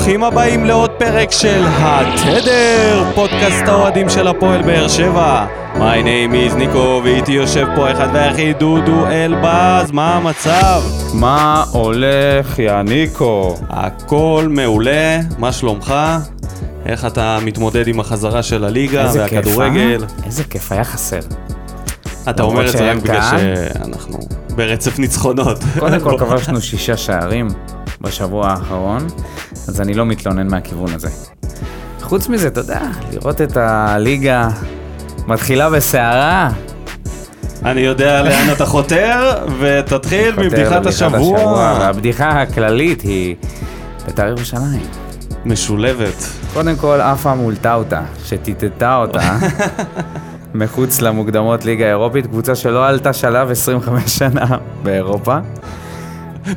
ברוכים הבאים לעוד פרק של התדר, פודקאסט האוהדים של הפועל באר שבע. My name is ניקו, ואיתי יושב פה אחד והיחיד דודו אלבז, מה המצב? מה הולך, יא ניקו? הכל מעולה, מה שלומך? איך אתה מתמודד עם החזרה של הליגה כיף, והכדורגל? אה? איזה כיף, היה חסר. אתה אומר את זה רק בגלל? שאנחנו ברצף ניצחונות. קודם כל כבשנו שישה שערים בשבוע האחרון, אז אני לא מתלונן מהכיוון הזה. חוץ מזה, אתה יודע, לראות את הליגה מתחילה בסערה. אני יודע לאן אתה חותר, ותתחיל מבדיחת השבוע. והבדיחה הכללית היא בית"ר ירושלים. משולבת. קודם כל עפה מול טאוטה, שטיטטה אותה מחוץ למוקדמות ליגה אירופית, קבוצה שלא עלתה שלב 25 שנה באירופה.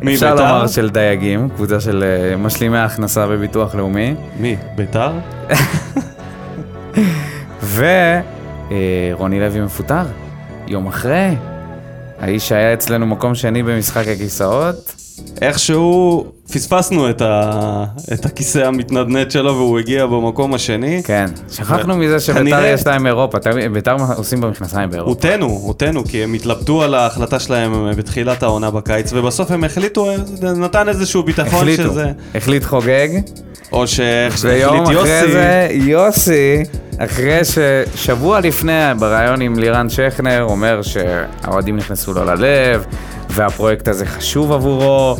מי, אפשר בית"ר? לומר של דייגים, קבוצה של אה, משלימי הכנסה בביטוח לאומי. מי? ביתר? ורוני לוי מפוטר, יום אחרי. האיש שהיה אצלנו מקום שני במשחק הכיסאות. איכשהו פספסנו את, ה... את הכיסא המתנדנד שלו והוא הגיע במקום השני. כן, שכחנו מזה שביתר כנראה- יש להם אירופה, ביתר עושים במכנסיים באירופה. הוטנו, הוטנו, כי הם התלבטו על ההחלטה שלהם בתחילת העונה בקיץ, ובסוף הם החליטו, נתן איזשהו ביטחון החליטו, שזה... החליט חוגג, או שהחליט ויום אחרי יוסי. זה יוסי, אחרי ששבוע לפני בריאיון עם לירן שכנר, אומר שהאוהדים נכנסו לו ללב, והפרויקט הזה חשוב עבורו,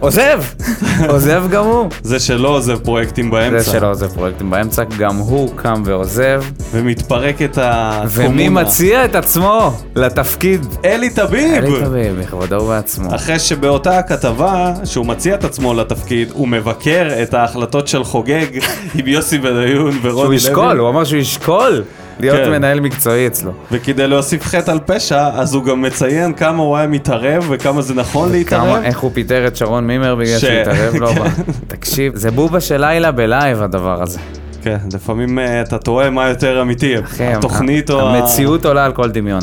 עוזב, עוזב גם הוא. זה שלא עוזב פרויקטים באמצע. זה שלא עוזב פרויקטים באמצע, גם הוא קם ועוזב, ומתפרק את הקומונה. ומי מציע את עצמו לתפקיד? אלי טביב! אלי תביב, בכבודו ובעצמו. אחרי שבאותה הכתבה, שהוא מציע את עצמו לתפקיד, הוא מבקר את ההחלטות של חוגג עם יוסי בניון ורוני שהוא לוי. ישקול, הוא אמר שהוא ישקול להיות כן. מנהל מקצועי אצלו. וכדי להוסיף חטא על פשע, אז הוא גם מציין כמה הוא היה מתערב וכמה זה נכון להתערב. כמה, איך הוא פיטר את שרון מימר בגלל ש- שהוא התערב לו. ב- תקשיב, זה בובה של לילה ב live הדבר הזה. כן, לפעמים אה, אתה תוהה מה יותר אמיתי, אחי, התוכנית או... המציאות עולה על כל דמיון.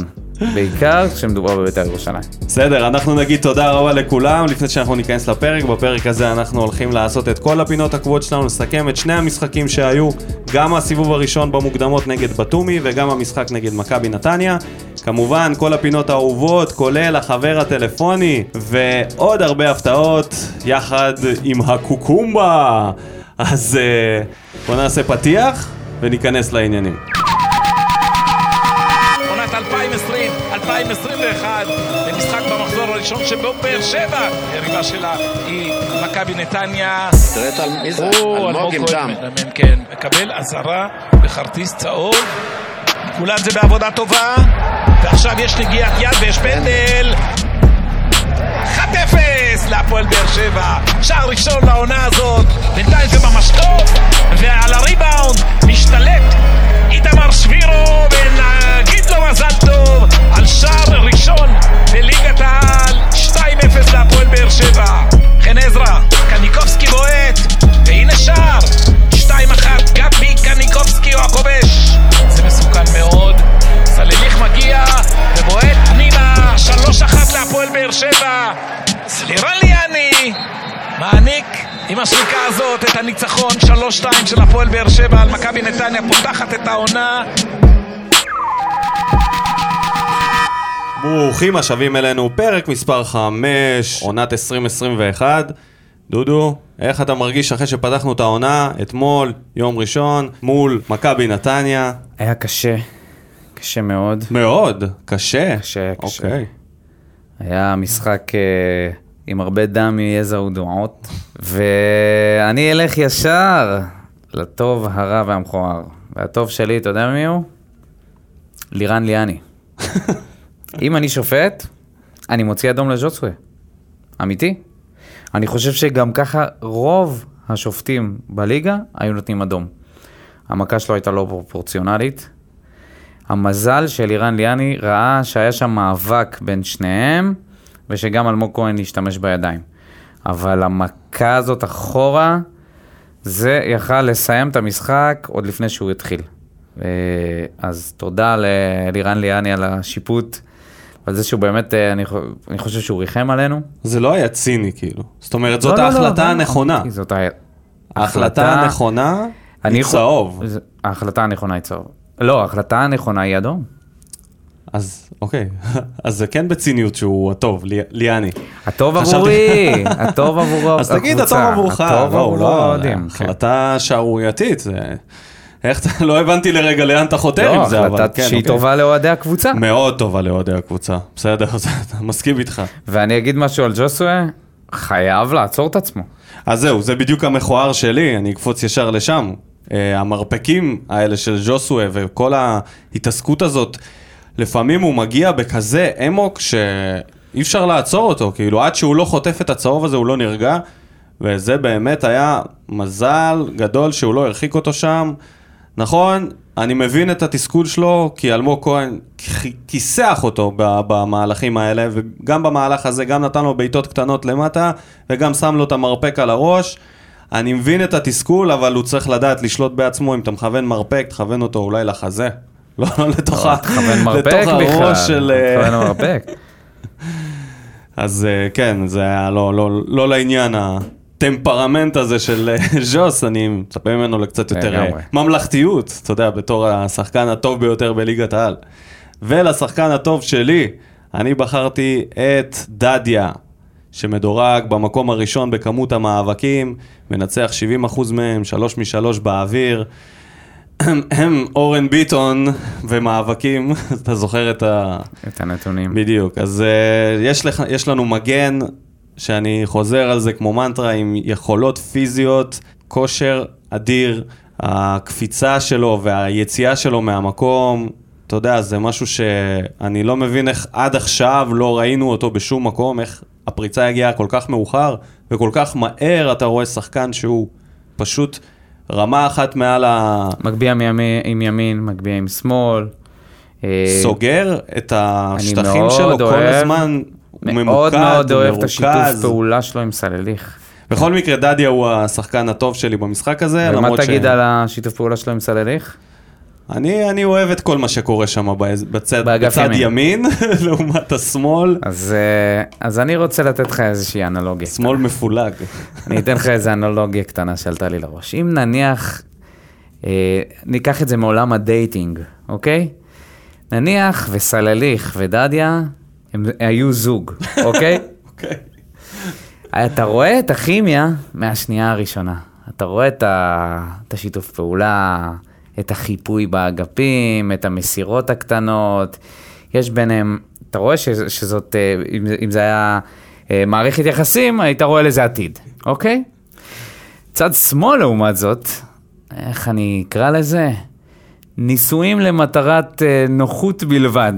בעיקר כשמדובר בבית"ר ירושלים. בסדר, אנחנו נגיד תודה רבה לכולם, לפני שאנחנו ניכנס לפרק, בפרק הזה אנחנו הולכים לעשות את כל הפינות הקבועות שלנו, לסכם את שני המשחקים שהיו, גם הסיבוב הראשון במוקדמות נגד בתומי, וגם המשחק נגד מכבי נתניה. כמובן, כל הפינות האהובות, כולל החבר הטלפוני, ועוד הרבה הפתעות, יחד עם הקוקומבה. אז אה, בואו נעשה פתיח וניכנס לעניינים. 2020-2021, במשחק במחזור הראשון שבו באר שבע, היריבה שלה היא מכבי נתניה. תראה את אלמוג עם דם. כן, מקבל אזהרה בכרטיס צהוב. כולם זה בעבודה טובה, ועכשיו יש נגיעת יד ויש פנדל. 1-0 להפועל באר שבע, שער ראשון לעונה הזאת, בינתיים זה ממש טוב, ועל הריבאונד משתלט איתמר שבירו, ונגיד לו מזל טוב על שער ראשון בליגת העל, 2-0 להפועל באר שבע. חן עזרא, קניקובסקי בועט, והנה שער, 2-1, גבי קניקובסקי הוא הכובש. זה מסוכן מאוד, סלליך מגיע ובועט פנימה, 3-1 להפועל באר שבע. סלירן ליאני מעניק עם השריקה הזאת את הניצחון 3-2 של הפועל באר שבע על מכבי נתניה, פותחת את העונה. ברוכים השבים אלינו, פרק מספר 5, עונת 2021. דודו, איך אתה מרגיש אחרי שפתחנו את העונה, אתמול, יום ראשון, מול מכבי נתניה? היה קשה, קשה מאוד. מאוד, קשה. קשה, קשה. אוקיי. היה משחק אה, עם הרבה דם, יזע ודמעות, ואני אלך ישר לטוב, הרע והמכוער. והטוב שלי, אתה יודע מי הוא? לירן ליאני. אם אני שופט, אני מוציא אדום לז'וסווה. אמיתי. אני חושב שגם ככה רוב השופטים בליגה היו נותנים אדום. המכה שלו הייתה לא פרופורציונלית. המזל של לירן ליאני ראה שהיה שם מאבק בין שניהם, ושגם אלמוג כהן השתמש בידיים. אבל המכה הזאת אחורה, זה יכל לסיים את המשחק עוד לפני שהוא התחיל. אה, אז תודה ללירן ליאני על השיפוט, על זה שהוא באמת, אה, אני, אני חושב שהוא ריחם עלינו. זה לא היה ציני כאילו. זאת אומרת, זאת לא, לא, לא, ההחלטה לא, הנכונה. אמיתי, זאת. ההחלטה החלטה- הנכונה אני היא צהוב. ההחלטה הנכונה היא צהוב. לא, ההחלטה הנכונה היא אדום. אז אוקיי, אז זה כן בציניות שהוא הטוב, לי- ליאני. הטוב עבורי, הטוב עבור אז תגיד, הטוב הקבוצה, עבורך. הטוב לא, עבור לא, האוהדים. כן. החלטה שערורייתית. איך לא הבנתי לרגע לאן אתה חותר לא, עם זה, אבל החלטה כן. שהיא אוקיי. טובה לאוהדי הקבוצה. מאוד טובה לאוהדי הקבוצה. בסדר, מסכים איתך. ואני אגיד משהו על ג'וסווה, חייב לעצור את עצמו. אז זהו, זה בדיוק המכוער שלי, אני אקפוץ ישר לשם. Uh, המרפקים האלה של ג'וסווה וכל ההתעסקות הזאת, לפעמים הוא מגיע בכזה אמוק שאי אפשר לעצור אותו, כאילו עד שהוא לא חוטף את הצהוב הזה הוא לא נרגע, וזה באמת היה מזל גדול שהוא לא הרחיק אותו שם. נכון, אני מבין את התסכול שלו, כי אלמוג כהן כיסח אותו במהלכים האלה, וגם במהלך הזה, גם נתן לו בעיטות קטנות למטה, וגם שם לו את המרפק על הראש. אני מבין את התסכול, אבל הוא צריך לדעת לשלוט בעצמו, אם אתה מכוון מרפק, תכוון אותו אולי לחזה. לא לתוך, מרפק לתוך. הראש של... אה, תכוון מרפק. אז אה, כן, זה היה לא, לא, לא לעניין הטמפרמנט הזה של אה, ז'וס, אני מצפה ממנו לקצת יותר אה. ממלכתיות, אתה יודע, בתור השחקן הטוב ביותר בליגת העל. ולשחקן הטוב שלי, אני בחרתי את דדיה, שמדורג במקום הראשון בכמות המאבקים, מנצח 70% מהם, 3 מ-3 באוויר. הם אורן ביטון ומאבקים, אתה זוכר את ה... את הנתונים. בדיוק, אז uh, יש, לך, יש לנו מגן, שאני חוזר על זה כמו מנטרה, עם יכולות פיזיות, כושר אדיר, הקפיצה שלו והיציאה שלו מהמקום, אתה יודע, זה משהו שאני לא מבין איך עד עכשיו לא ראינו אותו בשום מקום, איך הפריצה הגיעה כל כך מאוחר וכל כך מהר אתה רואה שחקן שהוא פשוט רמה אחת מעל ה... מגביה מימין, עם ימין, מגביה עם שמאל. אה, סוגר את השטחים שלו כל הזמן, הוא ממוקד, מאוד מאוד אוהב את. השיתוף פעולה שלו עם סלליך. בכל מקרה, דדיה הוא השחקן הטוב שלי במשחק הזה, ומה למרות תגיד ש... על השיתוף פעולה שלו עם סלליך? אני, אני אוהב את כל מה שקורה שם בצד, בצד. ימין, לעומת השמאל, אז, אה, אז אני רוצה לתת לך איזושהי אנלוגיה. שמאל מפולג. אני אתן לך איזו אנלוגיה קטנה שעלתה לי לראש. אם נניח, אה, ניקח את זה מעולם ה dating, אוקיי? נניח וסלליך ודדיה, הם היו זוג, אוקיי? אוקיי. אתה רואה את הכימיה מהשנייה הראשונה. אתה רואה את, ה... את השיתוף פעולה, את החיפוי באגפים, את המסירות הקטנות. יש ביניהם, אתה רואה ש... שזאת, אה, אם, אם זה היה אה, מערכת יחסים, היית רואה לזה עתיד, אוקיי? צד שמאל, לעומת זאת, איך אני אקרא לזה? ניסויים למטרת אה, נוחות בלבד.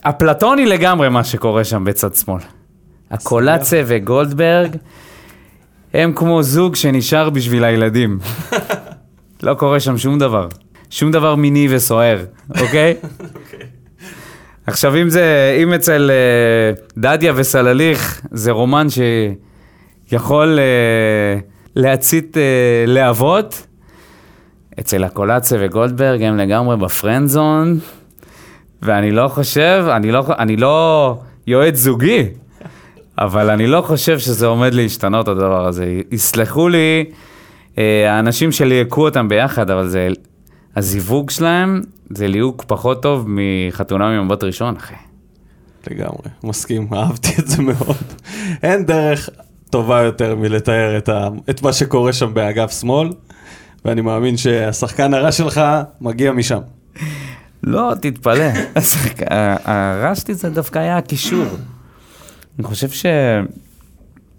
אפלטוני לגמרי מה שקורה שם בצד שמאל. הקולצה וגולדברג הם כמו זוג שנשאר בשביל הילדים. לא קורה שם שום דבר. שום דבר מיני וסוער, אוקיי? עכשיו, אם זה, אם אצל אה, דדיה וסלליך זה רומן שיכול אה, להצית אה, להבות, אצל הקולצה וגולדברג הם לגמרי בפרנד זון, ואני לא חושב, אני לא, אני לא יועץ זוגי, אבל אני לא חושב שזה עומד להשתנות הדבר הזה. יסלחו לי אה, האנשים שליהקו אותם ביחד, אבל זה, הזיווג שלהם זה ליהוק פחות טוב מחתונה ממבט ראשון, אחי. לגמרי, מסכים, אהבתי את זה מאוד. אין דרך טובה יותר מלתאר את, ה... את מה שקורה שם באגף שמאל, ואני מאמין שהשחקן הרע שלך מגיע משם. לא, תתפלא. השחק- ה- הרע שלי זה דווקא היה הקישור. אני חושב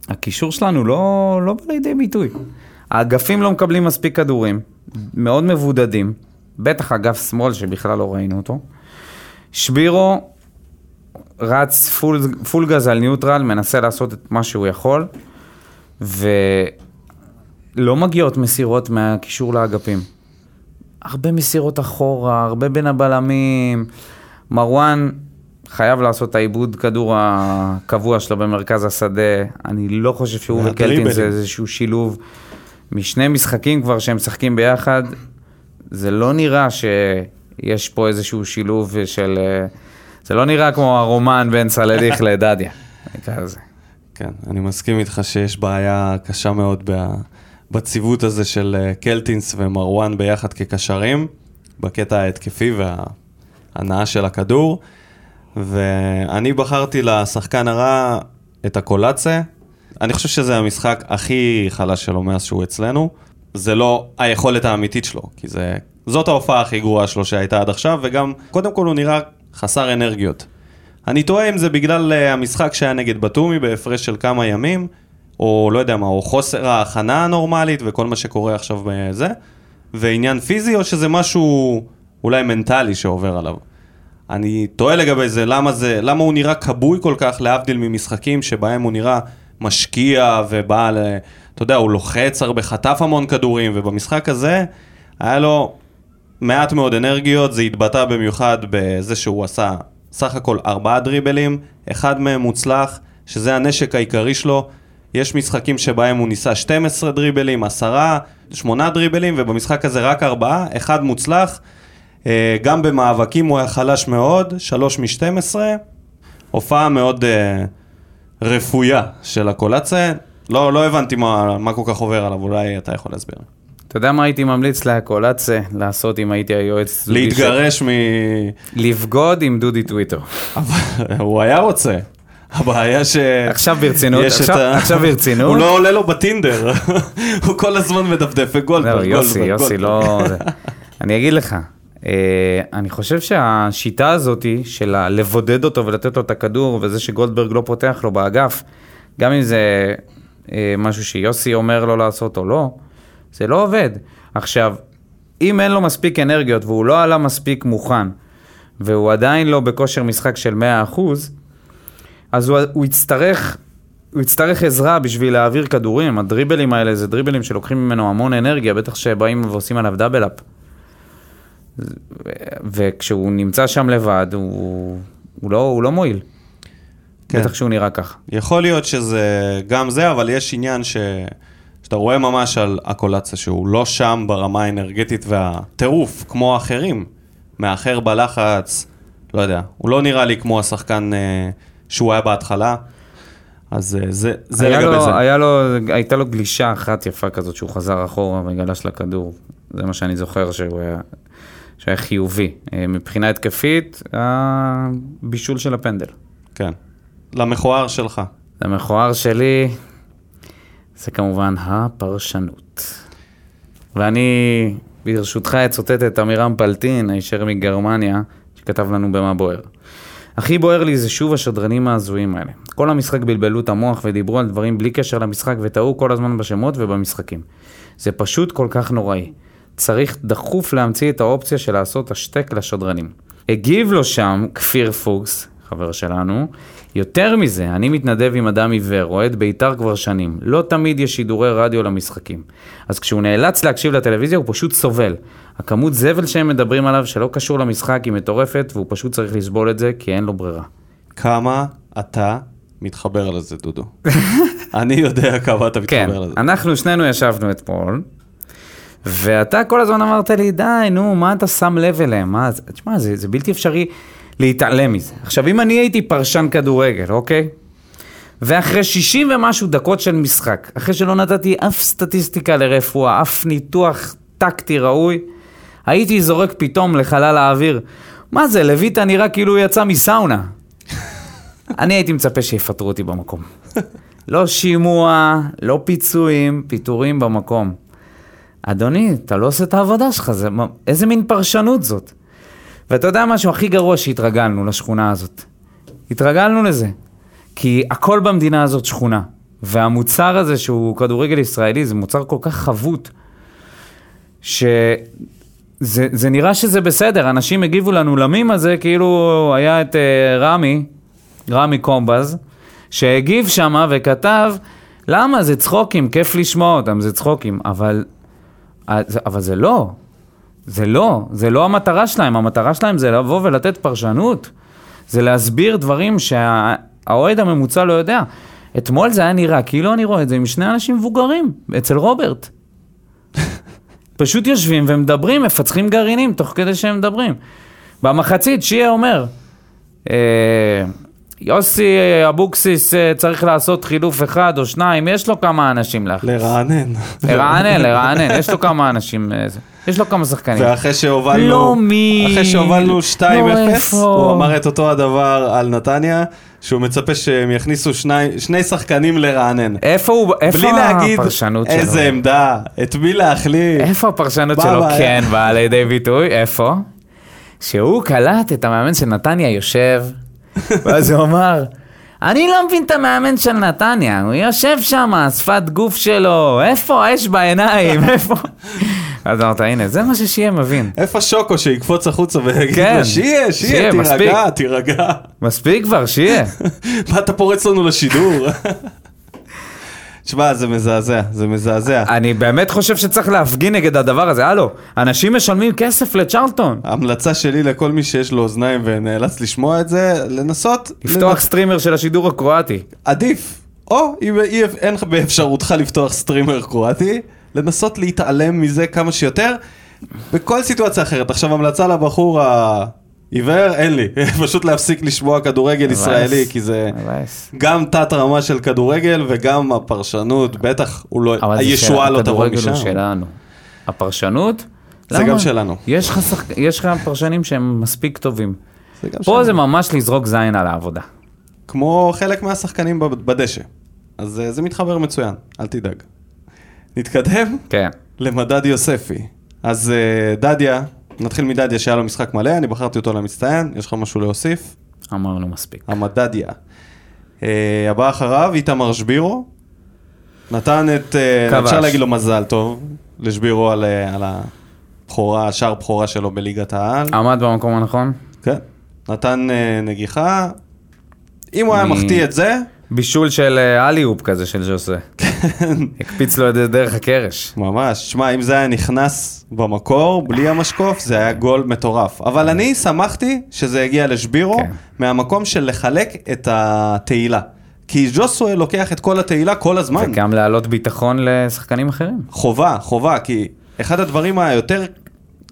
שהקישור שלנו לא, לא בא לידי ביטוי. האגפים לא מקבלים מספיק כדורים, מאוד מבודדים, בטח אגף שמאל שבכלל לא ראינו אותו. שבירו רץ פול, פול גז על ניוטרל, מנסה לעשות את מה שהוא יכול, ולא מגיעות מסירות מהקישור לאגפים. הרבה מסירות אחורה, הרבה בין הבלמים. מרואן חייב לעשות את העיבוד כדור הקבוע שלו במרכז השדה. אני לא חושב שהוא וקלטין. זה איזשהו שילוב. משני משחקים כבר שהם משחקים ביחד, זה לא נראה שיש פה איזשהו שילוב של... זה לא נראה כמו הרומן בין סלליך לדדיה. כן, אני מסכים איתך שיש בעיה קשה מאוד ב... בציוות הזה של אה, קלטינס ומרואן ביחד כקשרים, בקטע ההתקפי וההנאה של הכדור. ואני בחרתי לשחקן הרע את הקולאצה. אני חושב שזה המשחק הכי חלש שלו מאז שהוא אצלנו. זה לא היכולת האמיתית שלו, כי זה... זאת ההופעה הכי גרועה שלו שהייתה עד עכשיו, וגם, קודם כל הוא נראה חסר אנרגיות. אני תוהה אם זה בגלל uh, המשחק שהיה נגד בתומי בהפרש של כמה ימים, או לא יודע מה, או חוסר ההכנה הנורמלית וכל מה שקורה עכשיו בזה, ועניין פיזי, או שזה משהו אולי מנטלי שעובר עליו. אני תוהה לגבי זה, למה זה, למה הוא נראה כבוי כל כך, להבדיל ממשחקים שבהם הוא נראה משקיע ובא ל... אתה יודע, הוא לוחץ הרבה, חטף המון כדורים, ובמשחק הזה היה לו מעט מאוד אנרגיות, זה התבטא במיוחד בזה שהוא עשה סך הכל ארבעה דריבלים, אחד מהם מוצלח, שזה הנשק העיקרי שלו. יש משחקים שבהם הוא ניסה 12 דריבלים, 10, 8 דריבלים, ובמשחק הזה רק ארבעה, אחד מוצלח. אה, גם במאבקים הוא היה חלש מאוד, 3 מ-12. הופעה מאוד uh, רפויה של הקולציה. לא, לא הבנתי מה, מה כל כך עובר עליו, אולי אתה יכול להסביר. אתה יודע מה הייתי ממליץ לקולאצה לעשות אם הייתי היועץ? להתגרש מ... ש- לבגוד עם דודי טוויטר. הוא היה רוצה. הבעיה ש... עכשיו ברצינות, עכשיו- ה- עכשיו ברצינות. הוא לא עולה לו בטינדר, הוא כל הזמן מדפדף וגולדברג, לא, יוסי, גולדברג, יוסי, גולדברג. לא... אני אגיד לך, אה, אני חושב שהשיטה הזאת של לבודד אותו ולתת לו את הכדור, וזה שגולדברג לא פותח לו באגף, גם אם זה אה, משהו שיוסי אומר לו לעשות או לא, זה לא עובד. עכשיו, אם אין לו מספיק אנרגיות והוא לא עלה מספיק מוכן, והוא עדיין לא בכושר משחק של 100%, אז הוא, הוא יצטרך... הוא יצטרך עזרה בשביל להעביר כדורים, הדריבלים האלה זה דריבלים שלוקחים ממנו המון אנרגיה, בטח שבאים ועושים עליו דאבל אפ. ו- וכשהוא נמצא שם לבד, הוא, הוא, לא, הוא לא מועיל. כן. בטח שהוא נראה ככה. יכול להיות שזה גם זה, אבל יש עניין ש... שאתה רואה ממש על הקולציה שהוא לא שם ברמה האנרגטית והטירוף, כמו האחרים. מאחר בלחץ, לא יודע, הוא לא נראה לי כמו השחקן אה, שהוא היה בהתחלה. אז אה, זה, זה היה לגבי לו, זה. היה לו, הייתה לו גלישה אחת יפה כזאת שהוא חזר אחורה וגלש לכדור. זה מה שאני זוכר שהוא היה, שהוא היה חיובי. אה, מבחינה התקפית, הבישול של הפנדל. כן. למכוער שלך. המכוער שלי זה כמובן הפרשנות. ואני, ברשותך, אצטט את עמירם פלטין, הישר מגרמניה, שכתב לנו במה בוער. הכי בוער לי זה שוב השדרנים ההזויים האלה. כל המשחק בלבלו את המוח ודיברו על דברים בלי קשר למשחק וטעו כל הזמן בשמות ובמשחקים. זה פשוט כל כך נוראי. צריך דחוף להמציא את האופציה של לעשות השתק לשדרנים. הגיב לו שם כפיר פוקס, חבר שלנו, יותר מזה, אני מתנדב עם אדם עיוור, אוהד בית"ר כבר שנים. לא תמיד יש שידורי רדיו למשחקים. אז כשהוא נאלץ להקשיב לטלוויזיה, הוא פשוט סובל. הכמות זבל שהם מדברים עליו, שלא קשור למשחק, היא מטורפת, והוא פשוט צריך לסבול את זה, כי אין לו ברירה. כמה אתה מתחבר לזה, דודו? אני יודע כמה אתה כן, מתחבר לזה. אנחנו שנינו ישבנו אתמול, ואתה כל הזמן אמרת לי, די, נו, מה אתה שם לב אליהם? מה, זה- תשמע, זה, זה בלתי אפשרי להתעלם מזה. עכשיו, אם אני הייתי פרשן כדורגל, אוקיי? ואחרי 60 ומשהו דקות של משחק, אחרי שלא נתתי אף סטטיסטיקה לרפואה, אף ניתוח טקטי ראוי, הייתי זורק פתאום לחלל האוויר. מה זה, לויטה נראה כאילו הוא יצא מסאונה. אני הייתי מצפה שיפטרו אותי במקום. לא שימוע, לא פיצויים, פיטורים במקום. אדוני, אתה לא עושה את העבודה שלך, זה, איזה מין פרשנות זאת? ואתה יודע משהו הכי גרוע שהתרגלנו לשכונה הזאת? התרגלנו לזה. כי הכל במדינה הזאת שכונה. והמוצר הזה שהוא כדורגל ישראלי זה מוצר כל כך חבוט, שזה זה נראה שזה בסדר, אנשים הגיבו לנו למים הזה, כאילו היה את uh, רמי, רמי קומבז, שהגיב שמה וכתב, למה זה צחוקים, כיף לשמוע אותם, זה צחוקים, אבל, אה, זה- אבל זה לא, זה לא, זה לא המטרה שלהם, המטרה שלהם זה לבוא ולתת פרשנות, זה להסביר דברים שהאוהד הממוצע לא יודע. אתמול זה היה נראה כאילו אני רואה את זה עם שני אנשים מבוגרים, אצל רוברט. פשוט יושבים ומדברים, מפצחים גרעינים תוך כדי שהם מדברים. במחצית שיה אומר, אה, יוסי אבוקסיס אה, צריך לעשות חילוף אחד או שניים, יש לו כמה אנשים להחליף. לרענן. לרענן, לרענן, יש לו כמה אנשים, אה. יש לו כמה שחקנים. ואחרי שהובלנו, לא מי- אחרי שהובלנו 2-0, לא. הוא אמר את אותו הדבר על נתניה, שהוא מצפה שהם יכניסו שני, שני שחקנים לרענן. איפה הוא, איפה בלי להגיד הפרשנות שלו? איזה עמדה, את מי להחליף. איפה הפרשנות שלו הבעיה? כן באה לידי ביטוי? איפה? שהוא קלט את המאמן של נתניה יושב, ואז הוא אמר, אני לא מבין את המאמן של נתניה, הוא יושב שם, שפת גוף שלו, איפה האש בעיניים, איפה? אז אמרת, הנה, זה מה ששיהיה מבין. איפה שוקו שיקפוץ החוצה ויגיד כן, לו, שיהיה, שיהיה, שיהיה, תירגע, תירגע. מספיק כבר, שיהיה. מה אתה פורץ לנו לשידור? תשמע, זה מזעזע, זה מזעזע. אני באמת חושב שצריך להפגין נגד הדבר הזה, הלו, אנשים משלמים כסף לצ'רלטון. ההמלצה שלי לכל מי שיש לו אוזניים ונאלץ לשמוע את זה, לנסות... לפתוח streamer של השידור הקרואטי. עדיף. או אם אי- אין באפשרותך לפתוח streamer קרואטי, לנסות להתעלם מזה כמה שיותר, בכל סיטואציה אחרת. עכשיו המלצה לבחור העיוור, אין לי. פשוט להפסיק לשמוע כדורגל ישראלי, כי זה. גם תת רמה של כדורגל וגם הפרשנות, בטח, הוא לא, אבל זה הישועה לא תבוא הכדורגל משם. הוא שלנו. הפרשנות? זה? גם שלנו. יש לך, פרשנים שהם מספיק טובים. זה פה. זה ממש לזרוק זין על העבודה. כמו חלק מהשחקנים בדשא. אז אה, זה מתחבר מצוין, אל תדאג. נתקדם כן. למדד יוספי. אז אה, דדיה, נתחיל מדדיה שהיה לו משחק מלא, אני בחרתי אותו למצטיין, יש לך משהו להוסיף? אמרנו מספיק. המדדיה. אה, הבא אחריו, איתמר שבירו. נתן את, אה. אפשר להגיד לו מזל טוב, לשבירו על, אה, על הבכורה, שער בכורה שלו בליגת העל. עמד במקום הנכון? כן. נתן אה, נגיחה. אם הוא היה מחטיא את זה, בישול של אה, אלי-הופ כזה של ז'וסה. הקפיץ לו את זה דרך הקרש. ממש, שמע, אם זה היה נכנס במקור, בלי המשקוף, זה היה גול מטורף. אבל אני שמחתי שזה הגיע לשבירו, כן. מהמקום של לחלק את התהילה. כי ז'וסווה לוקח את כל התהילה כל הזמן. וגם להעלות ביטחון לשחקנים אחרים. חובה, חובה, כי אחד הדברים היותר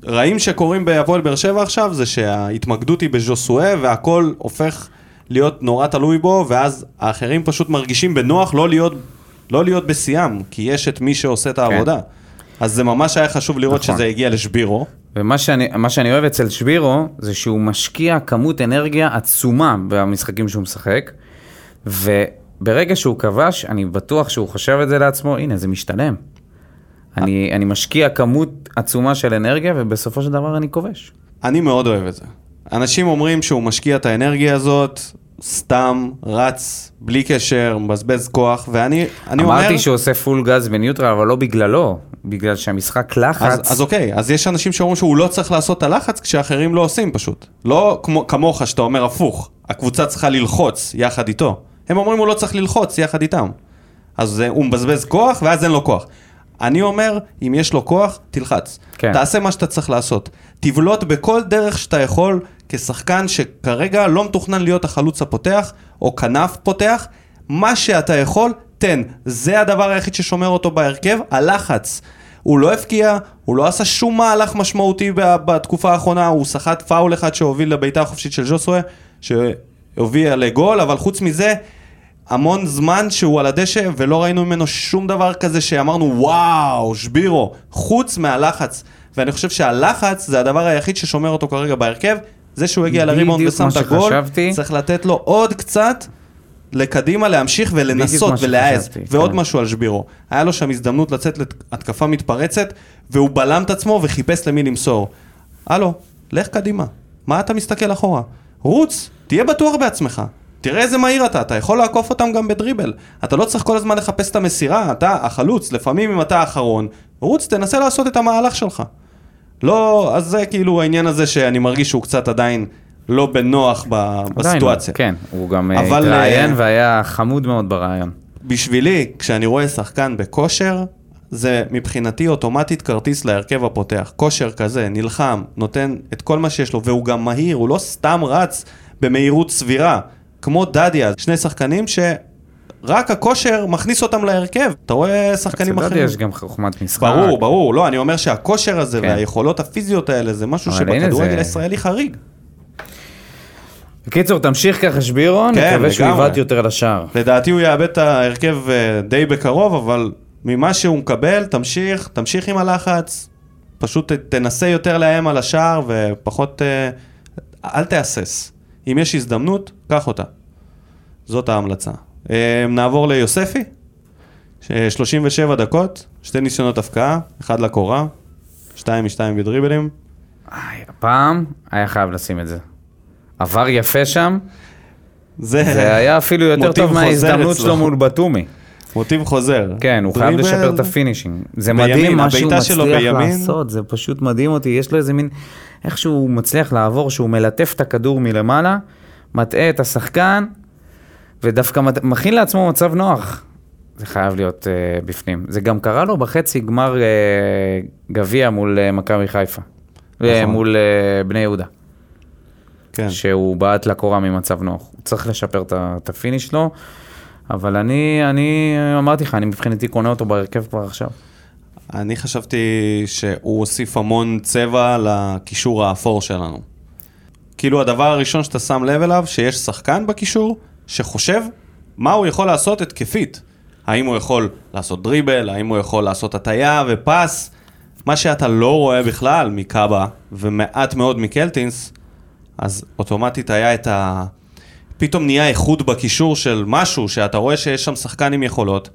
רעים שקורים בהפועל באר שבע עכשיו, זה שההתמקדות היא בז'וסואה, והכל הופך להיות נורא תלוי בו, ואז האחרים פשוט מרגישים בנוח לא להיות, לא להיות בשיאם, כי יש את מי שעושה את העבודה. אז זה ממש היה חשוב לראות נכון. שזה הגיע לשבירו. ומה שאני, שאני אוהב אצל שבירו, זה שהוא משקיע כמות אנרגיה עצומה במשחקים שהוא משחק, וברגע שהוא כבש, אני בטוח שהוא חושב את זה לעצמו, הנה, זה משתלם. אני, אני משקיע כמות עצומה של אנרגיה, ובסופו של דבר אני כובש. אני מאוד אוהב את זה. אנשים אומרים שהוא משקיע את האנרגיה הזאת, סתם, רץ, בלי קשר, מבזבז כוח, ואני אני אומר... אמרתי שהוא עושה פול גז בניוטרל, אבל לא בגללו, בגלל שהמשחק לחץ. אז, אז אוקיי, אז יש אנשים שאומרים שהוא לא צריך לעשות את הלחץ כשאחרים לא עושים פשוט. לא כמו, כמוך שאתה אומר הפוך, הקבוצה צריכה ללחוץ יחד איתו. הם אומרים הוא לא צריך ללחוץ יחד איתם. אז אה, הוא מבזבז כוח ואז אין לו כוח. אני אומר, אם יש לו כוח, תלחץ. כן. תעשה מה שאתה צריך לעשות. תבלוט בכל דרך שאתה יכול כשחקן שכרגע לא מתוכנן להיות החלוץ הפותח, או כנף פותח. מה שאתה יכול, תן. זה הדבר היחיד ששומר אותו בהרכב, הלחץ. הוא לא הפקיע, הוא לא עשה שום מהלך משמעותי בתקופה האחרונה, הוא סחט פאול אחד שהוביל לביתה החופשית של ז'וסווה, שהוביל לגול, אבל חוץ מזה, המון זמן שהוא על הדשא, ולא ראינו ממנו שום דבר כזה שאמרנו, וואו, שבירו, חוץ מהלחץ. ואני חושב שהלחץ זה הדבר היחיד ששומר אותו כרגע בהרכב. זה שהוא הגיע לריבאונד ושם את הגול, שחשבתי. צריך לתת לו עוד קצת לקדימה, להמשיך ולנסות ולהעז. ועוד כן. משהו על שבירו. היה לו שם הזדמנות לצאת להתקפה מתפרצת, והוא בלם את עצמו וחיפש למי למסור. הלו, לך קדימה. מה אתה מסתכל אחורה? רוץ, תהיה בטוח בעצמך. תראה איזה מהיר אתה, אתה יכול לעקוף אותם גם בדריבל. אתה לא צריך כל הזמן לחפש את המסירה, אתה החלוץ, לפעמים אם אתה האחרון, רוץ, תנסה לעשות את המהלך שלך. לא, אז זה כאילו העניין הזה שאני מרגיש שהוא קצת עדיין לא בנוח ב- עדיין לא, בסיטואציה. כן, הוא גם אה, אבל, התראיין אה, והיה חמוד מאוד ברעיון. בשבילי, כשאני רואה שחקן בכושר, זה מבחינתי אוטומטית כרטיס להרכב הפותח. כושר כזה, נלחם, נותן את כל מה שיש לו, והוא גם מהיר, הוא לא סתם רץ במהירות סבירה. כמו דדיה, שני שחקנים שרק הכושר מכניס אותם להרכב. אתה רואה שחקנים אצל אחרים. יש גם חוכמת משחק. ברור, ברור, לא, אני אומר שהכושר הזה כן. והיכולות הפיזיות האלה זה משהו שבכדורגל זה- הישראלי חריג. בקיצור, תמשיך ככה שבירון, כן, נקווה שהוא. יבעט יותר לשער. לדעתי הוא יאבד את ההרכב אה, די בקרוב, אבל ממה שהוא מקבל, תמשיך, תמשיך עם הלחץ. פשוט תנסה יותר לאיים על השער ופחות... אה, אל תהסס. אם יש הזדמנות, קח אותה. זאת ההמלצה. אה, נעבור ליוספי, ש- 37 דקות, שתי ניסיונות הפקעה, אחד לקורה, שתיים משתיים בדריבלים. הפעם היה חייב לשים את זה. עבר יפה שם, זה, זה היה אפילו יותר טוב מההזדמנות. שלו מול בתומי. מוטיב חוזר. כן, הוא חייב לשפר את ה finishing. זה בימין, מדהים מה שהוא מצליח בימין. לעשות, זה פשוט מדהים אותי. יש לו איזה מין, איך שהוא מצליח לעבור, שהוא מלטף את הכדור מלמעלה, מטעה את השחקן, ודווקא מכין לעצמו מצב נוח. זה חייב להיות אה, בפנים. זה גם קרה לו בחצי גמר אה, גביע מול אה, מכבי חיפה. נכון. מול אה, בני יהודה. כן. שהוא בעט לקורה ממצב נוח. הוא צריך לשפר את ה finish שלו, אבל אני, אני אמרתי לך, אני מבחינתי קונה אותו בהרכב כבר עכשיו. אני חשבתי שהוא הוסיף המון צבע לקישור האפור שלנו. כאילו הדבר הראשון שאתה שם לב אליו, שיש שחקן בקישור שחושב מה הוא יכול לעשות התקפית. האם הוא יכול לעשות דריבל, האם הוא יכול לעשות הטיה ופס, מה שאתה לא רואה בכלל מקאבה ומעט מאוד מקלטינס, אז אוטומטית היה את ה... פתאום נהיה איכות בקישור של משהו, שאתה רואה שיש שם שחקן עם יכולות.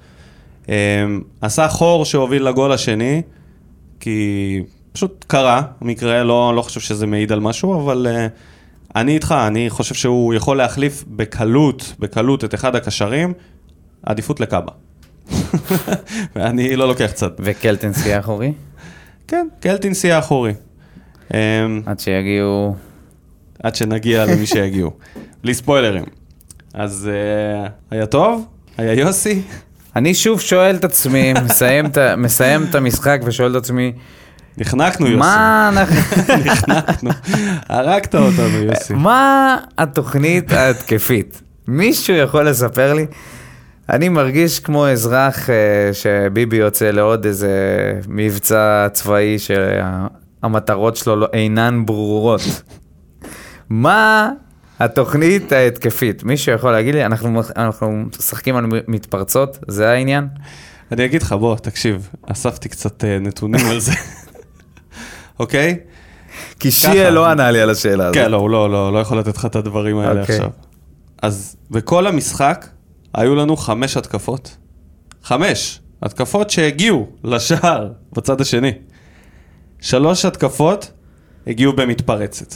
אמ, עשה חור שהוביל לגול השני, כי פשוט קרה, מקרה, לא, לא חושב שזה מעיד על משהו, אבל uh, אני איתך, אני חושב שהוא יכול להחליף בקלות, בקלות את אחד הקשרים, עדיפות לקאבה. ואני לא לוקח צד. וקלטנס יהיה אחורי, כן, קלטינס יהיה אחורי. Um, עד שיגיעו... עד שנגיע למי שיגיעו. בלי ספוילרים. אז uh, היה טוב? היה יוסי? אני שוב שואל את עצמי, מסיים את מסיים את המשחק ושואל את עצמי, נחנקנו יוסי. מה אנחנו... נחנקנו. הרגת אותנו יוסי. מה התוכנית ההתקפית? מישהו יכול לספר לי? אני מרגיש כמו אזרח אה, שביבי יוצא לעוד איזה מבצע צבאי שהמטרות שלו לא- אינן ברורות. מה התוכנית ההתקפית? מישהו יכול להגיד לי? אנחנו, אנחנו משחקים על מתפרצות, זה העניין? אני אגיד לך, בוא, תקשיב, אספתי קצת אה, נתונים על זה. אוקיי? כי. שיהיה לא ענה לי על השאלה הזאת. כן, לא, הוא לא, לא, לא יכול לתת לך את הדברים האלה אוקיי. עכשיו. אז בכל המשחק היו לנו חמש התקפות. חמש התקפות שהגיעו לשער בצד השני. שלוש התקפות הגיעו במתפרצת.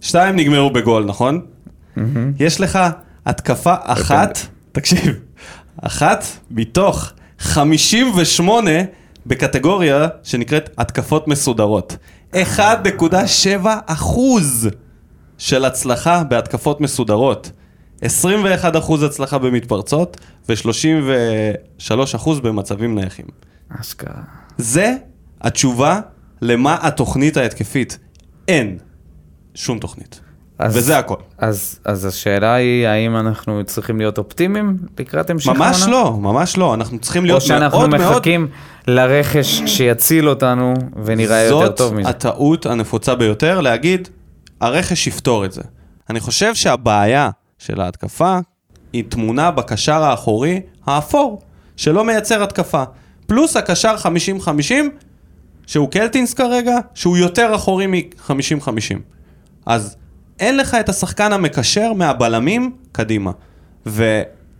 שתיים נגמרו בגול, נכון? מהמם. יש לך התקפה אחת, תקשיב, אחת מתוך 58 בקטגוריה שנקראת התקפות מסודרות. 1.7 אחוז של הצלחה בהתקפות מסודרות. 21 אחוז הצלחה במתפרצות ו-33 אחוז במצבים נייחים. אשכרה. זה התשובה למה התוכנית ההתקפית. אין שום תוכנית. אז- וזה הכל. אז, אז השאלה היא, האם אנחנו צריכים להיות אופטימיים לקראת המשך ממש העונה? לא, ממש לא. אנחנו צריכים או להיות שאנחנו מאוד מאוד... מחכים לרכש שיציל אותנו ונראה יותר טוב מזה. זאת הטעות הנפוצה ביותר, להגיד, הרכש יפתור את זה. אני חושב שהבעיה של ההתקפה היא טמונה בקשר האחורי האפור, שלא מייצר התקפה. פלוס הקשר 50-50, שהוא קלטינס כרגע, שהוא יותר אחורי מ-50-50. אז אין לך את השחקן המקשר מהבלמים קדימה.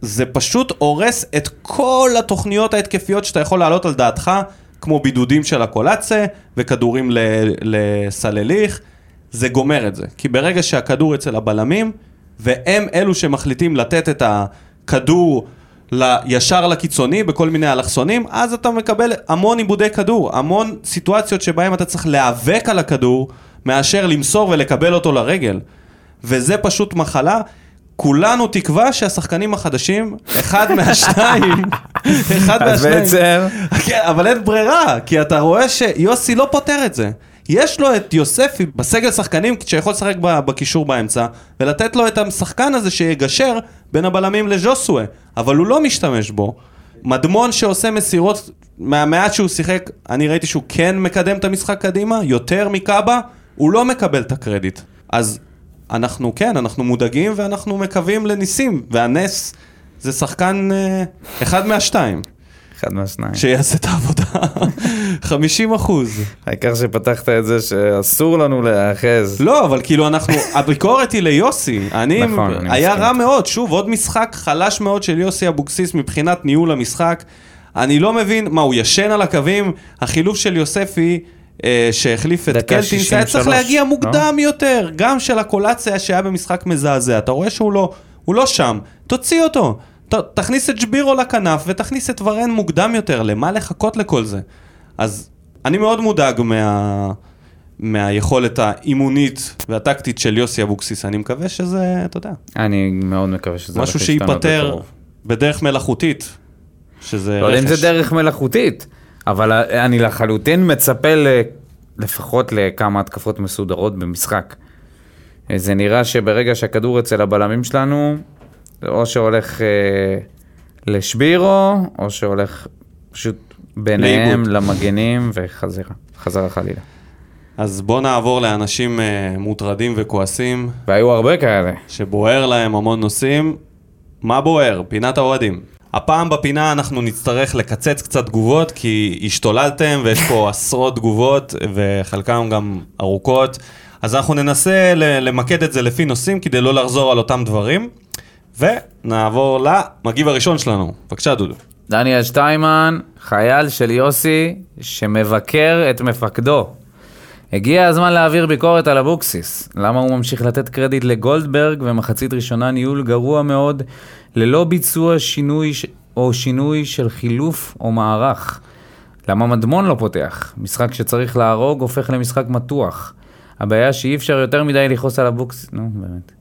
וזה פשוט הורס את כל התוכניות ההתקפיות שאתה יכול להעלות על דעתך, כמו בידודים של הקולאצה וכדורים לסלליך. זה גומר את זה. כי ברגע שהכדור אצל הבלמים, והם אלו שמחליטים לתת את הכדור ישר לקיצוני בכל מיני אלכסונים, אז אתה מקבל המון עיבודי כדור, המון סיטואציות שבהם אתה צריך להיאבק על הכדור, מאשר למסור ולקבל אותו לרגל. וזה פשוט מחלה. כולנו תקווה שהשחקנים החדשים, אחד מהשניים, אחד אז מהשניים, בעצם, כן, אבל אין ברירה, כי אתה רואה שיוסי לא פותר את זה. יש לו את יוספי בסגל שחקנים שיכול לשחק בקישור באמצע, ולתת לו את השחקן הזה שיגשר בין הבלמים לז'וסווה, אבל הוא לא משתמש בו. מדמון שעושה מסירות, מהמעט שהוא שיחק, אני ראיתי שהוא כן מקדם את המשחק קדימה, יותר מקאבה, הוא לא מקבל את הקרדיט. אז אנחנו, כן, אנחנו מודאגים ואנחנו מקווים לניסים, והנס זה שחקן אה, אחד מהשתיים, אחד מהשניים. שיעשה את העבודה. 50 אחוז. העיקר שפתחת את זה שאסור לנו להיאחז. לא, אבל כאילו אנחנו, הביקורת היא ליוסי. אני, נכון, אני היה מסכים. רע מאוד, שוב, עוד משחק חלש מאוד של יוסי אבוקסיס מבחינת ניהול המשחק. אני לא מבין, מה, הוא ישן על הקווים? החילוף של יוספי, שהחליף את קלטינס, היה 63, צריך להגיע לא? מוקדם יותר. גם של הקולציה שהיה במשחק מזעזע. אתה רואה שהוא לא, לא שם, תוציא אותו. ת, תכניס את ג'בירו לכנף ותכניס את ורן מוקדם יותר, למה לחכות לכל זה? אז אני מאוד מודאג מה... מהיכולת האימונית והטקטית של יוסי אבוקסיס. אני מקווה שזה, אתה יודע, אני מאוד מקווה שזה משהו שייפתר. בדרך מלאכותית. שזה לא יודע אם. זה דרך מלאכותית, אבל אני לחלוטין מצפה. לפחות לכמה התקפות מסודרות במשחק. זה נראה שברגע שהכדור אצל הבלמים שלנו, או שהולך אה, לשבירו, או שהולך פשוט ביניהם לאיבוד. למגנים וחזרה, חזרה חלילה. אז בוא נעבור לאנשים uh, מוטרדים וכועסים, והיו הרבה כאלה. שבוער להם המון נושאים. מה בוער? פינת האוהדים. הפעם בפינה אנחנו נצטרך לקצץ קצת תגובות, כי השתוללתם ויש פה עשרות תגובות, וחלקן גם ארוכות. אז אנחנו ננסה ל- למקד את זה לפי נושאים, כדי לא לחזור על אותם דברים. ונעבור למגיב הראשון שלנו. בבקשה, דודו. דניאל שטיימן, חייל של יוסי, שמבקר את מפקדו. הגיע הזמן להעביר ביקורת על אבוקסיס. למה הוא ממשיך לתת קרדיט לגולדברג ומחצית ראשונה ניהול גרוע מאוד, ללא ביצוע שינוי ש... או שינוי של חילוף או מערך? למה מדמון לא פותח? משחק שצריך להרוג הופך למשחק מתוח. הבעיה שאי אפשר יותר מדי לכעוס על אבוקסיס, נו באמת.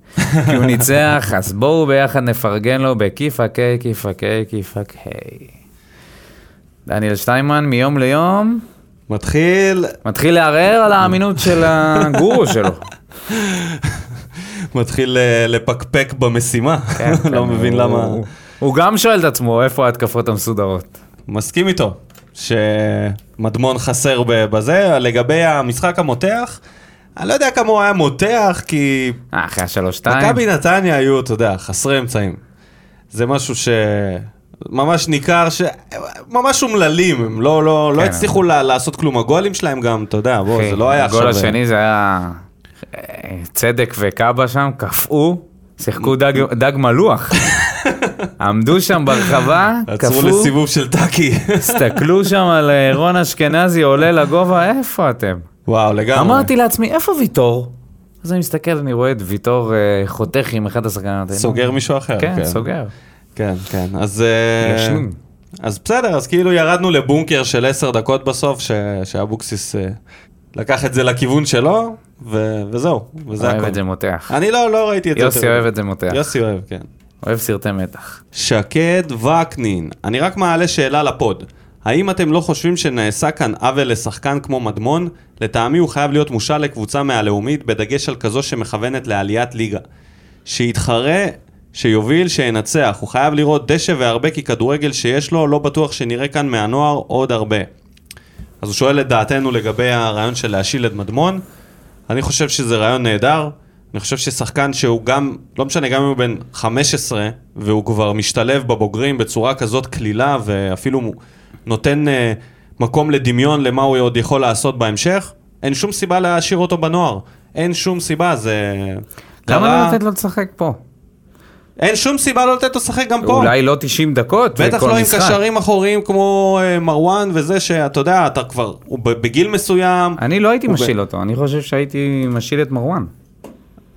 כי הוא ניצח, אז בואו ביחד נפרגן לו בכיפה קיי, כיפה קיי, כיפה קיי. דניאל שטיימן מיום ליום מתחיל, מתחיל לערער על האמינות של הגורו שלו. מתחיל אה, לפקפק במשימה. לא מבין כן, הוא- למה. הוא- גם שואל את עצמו איפה ההתקפות המסודרות. מסכים איתו, שמדמון חסר בזה. לגבי המשחק המותח, אני לא יודע כמה הוא היה מותח, כי אה, אחרי השלוש-שתיים. מכבי נתניה היו, אתה יודע, חסרי אמצעים. זה משהו ש... ממש ניכר ש... ממש אומללים, הם לא, לא, לא כן, הצליחו לה, לעשות כלום. הגולים שלהם גם, אתה יודע, בוא, זה לא היה עכשיו... הגול השני זה היה אה, צדק וקאבה שם, קפאו, שיחקו דג, דג מלוח. עמדו שם ברחבה, עצרו קפאו, לסיבוב של טאקי. הסתכלו שם על אה, רון אשכנזי עולה לגובה, איפה אתם? וואו, לגמרי. אמרתי לעצמי, איפה ויטור? אז אני מסתכל, אני רואה את ויטור אה, חותך עם אחד השחקנים. סוגר מישהו אחר. כן, סוגר. כן, כן. אז... אה, ישנים. אז בסדר, אז כאילו ירדנו לבונקר של עשר דקות בסוף, ש... שאבוקסיס אה, לקח את זה לכיוון שלו, ו... וזהו, וזה אוהב הכל. את זה מותח. אני לא, לא ראיתי את זה. יוסי. אוהב את זה מותח. יוסי אוהב, כן. אוהב סרטי מתח. שקד וקנין, אני רק מעלה שאלה לפוד. האם אתם לא חושבים שנעשה כאן עוול לשחקן כמו מדמון? לטעמי הוא חייב להיות מושל לקבוצה מהלאומית, בדגש על כזו שמכוונת לעליית ליגה. שיתחרה, שיוביל, שינצח. הוא חייב לראות דשא והרבה כי כדורגל שיש לו, לא בטוח שנראה כאן מהנוער עוד הרבה. אז הוא שואל את דעתנו לגבי הרעיון של להשיל את מדמון. אני חושב שזה רעיון נהדר. אני חושב ששחקן שהוא גם, לא משנה, גם אם הוא בן 15, והוא כבר משתלב בבוגרים בצורה כזאת קלילה, ואפילו נותן אה, מקום לדמיון למה הוא עוד יכול לעשות בהמשך, אין שום סיבה להשאיר אותו בנוער. אין שום סיבה, זה... למה לא לתת לו לשחק פה? אין שום סיבה לא לתת לו לשחק גם פה. אולי לא 90 דקות בטח לא עם. קשרים אחוריים כמו אה, מרואן וזה שאתה יודע, אתה כבר, הוא בגיל מסוים, אני לא הייתי הוא ב- משיל אותו, אני חושב שהייתי משיל את מרואן.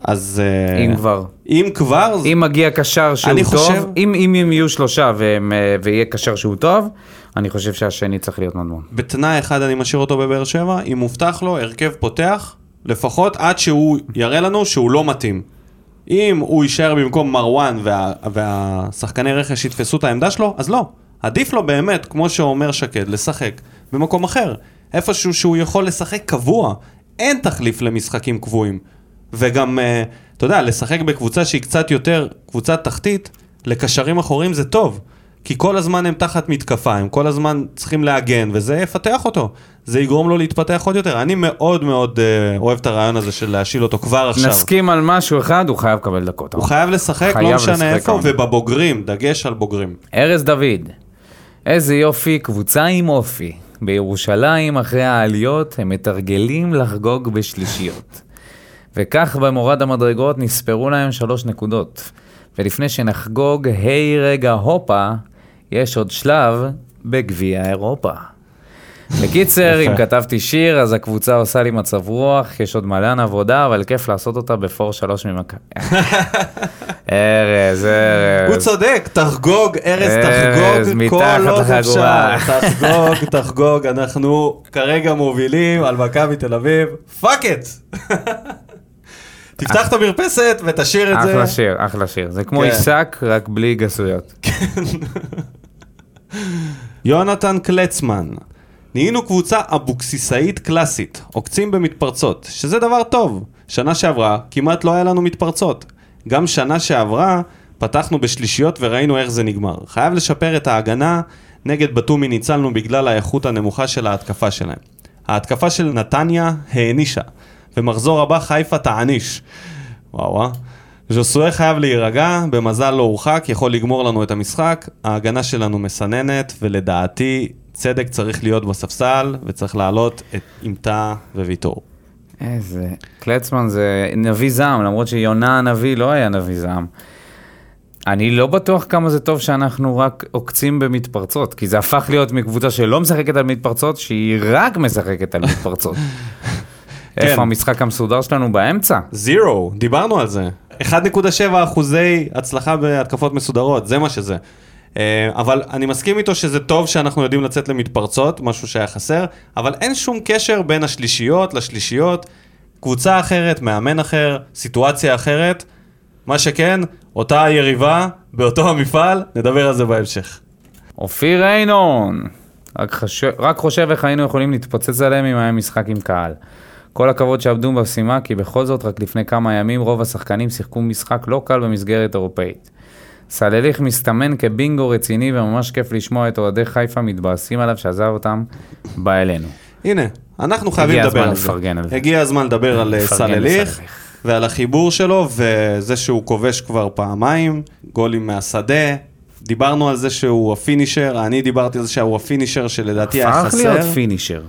אז... אה, אם כבר. אם כבר, אם מגיע קשר שהוא טוב, חושב- אם אם הם יהיו שלושה והם, אה, ויהיה קשר שהוא טוב, אני חושב שהשני צריך להיות מדמון. בתנאי אחד אני משאיר אותו בבאר שבע, אם מובטח לו הרכב פותח, לפחות עד שהוא יראה לנו שהוא לא מתאים. אם הוא יישאר במקום מרואן וה, והשחקני רכש יתפסו את העמדה שלו, אז לא. עדיף לו באמת, כמו שאומר שקד, לשחק במקום אחר. איפשהו שהוא יכול לשחק קבוע. אין תחליף למשחקים קבועים. וגם, אה, אתה יודע, לשחק בקבוצה שהיא קצת יותר קבוצת תחתית, לקשרים אחוריים זה טוב. כי כל הזמן הם תחת מתקפה, הם כל הזמן צריכים להגן, וזה יפתח אותו. זה יגרום לו להתפתח עוד יותר. אני מאוד מאוד אה, אוהב את הרעיון הזה של להשיל אותו כבר עכשיו. נסכים על משהו אחד, הוא חייב לקבל דקות. הוא חייב לשחק, חייב לא משנה איפה, העונה. ובבוגרים, דגש על בוגרים. ארז דוד, איזה יופי, קבוצה עם אופי. בירושלים, אחרי העליות, הם מתרגלים לחגוג בשלישיות. וכך במורד המדרגות נספרו להם שלוש נקודות. ולפני שנחגוג, היי רגע הופה, יש עוד שלב בגביע אירופה. בקיצר, אם. כתבתי שיר, אז הקבוצה עושה לי מצב רוח, יש עוד מלא עבודה, אבל כיף לעשות אותה בפור שלוש ממכבי. ארז, ארז. הוא צודק, תחגוג, ארז, תחגוג, כל עוד אפשר. תחגוג, תחגוג, אנחנו כרגע מובילים על מכבי תל אביב, fuck it. תפתח את המרפסת ותשאיר את זה. אחלה שיר, אחלה שיר. זה כמו כן. עיסק, רק בלי גסויות. יונתן קלצמן, נהיינו קבוצה אבוקסיסאית קלאסית, עוקצים במתפרצות, שזה דבר טוב. שנה שעברה כמעט לא היה לנו מתפרצות. גם שנה שעברה פתחנו בשלישיות וראינו איך זה נגמר. חייב לשפר את ההגנה, נגד בתומי ניצלנו בגלל האיכות הנמוכה של ההתקפה שלהם. ההתקפה של נתניה הענישה, ומחזור הבא חיפה תעניש. וואו וואו. ז'וסואר חייב להירגע, במזל לא הורחק, יכול לגמור לנו את המשחק. ההגנה שלנו מסננת, ולדעתי צדק צריך להיות בספסל, וצריך לעלות את עם טאה וויטור. איזה... קלצמן זה נביא זעם, למרות שיונה הנביא לא היה נביא זעם. אני לא בטוח כמה זה טוב שאנחנו רק עוקצים במתפרצות, כי זה הפך להיות מקבוצה שלא משחקת על מתפרצות, שהיא רק משחקת על מתפרצות. איפה המשחק המסודר שלנו באמצע? זירו, דיברנו על זה. 1.7 אחוזי הצלחה בהתקפות מסודרות, זה מה שזה. אה, אבל אני מסכים איתו שזה טוב שאנחנו יודעים לצאת למתפרצות, משהו שהיה חסר, אבל אין שום קשר בין השלישיות לשלישיות. קבוצה אחרת, מאמן אחר, סיטואציה אחרת. מה שכן, אותה יריבה, באותו המפעל, נדבר על זה בהמשך. אופיר איינון, רק, חשב, רק חושב איך היינו יכולים להתפוצץ עליהם אם היה משחק עם קהל. כל הכבוד שעבדו במשימה, כי בכל זאת רק לפני כמה ימים רוב השחקנים שיחקו משחק לא קל במסגרת אירופאית. סלליך מסתמן כבינגו רציני וממש כיף לשמוע את אוהדי חיפה מתבאסים עליו שעזב אותם, בא אלינו. הנה, אנחנו חייבים לדבר על זה. על זה. הגיע הזמן לדבר על אה, סלליך. ועל החיבור שלו, וזה שהוא כובש כבר פעמיים, גולים מהשדה. דיברנו על זה שהוא ה finisher, אני דיברתי על זה שהוא ה finisher שלדעתי היה הכי חסר. להיות finisher.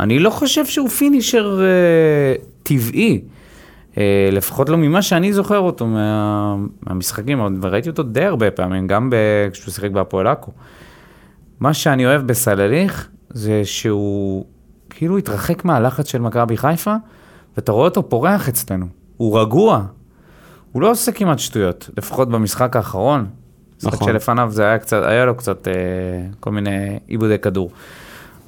אני לא חושב שהוא finisher אה, טבעי. אה, לפחות לא ממה שאני זוכר אותו מה, מהמשחקים, אבל ראיתי אותו די הרבה פעמים, גם ב, כשהוא שיחק בהפועל עכו. מה שאני אוהב בסלליך זה שהוא כאילו התרחק מהלחץ של מכבי חיפה, ואתה רואה אותו פורח אצלנו. הוא רגוע. הוא לא עושה כמעט שטויות, לפחות במשחק האחרון. משחק נכון. שלפניו זה היה קצת, היה לו קצת אה, כל מיני עיבודי כדור.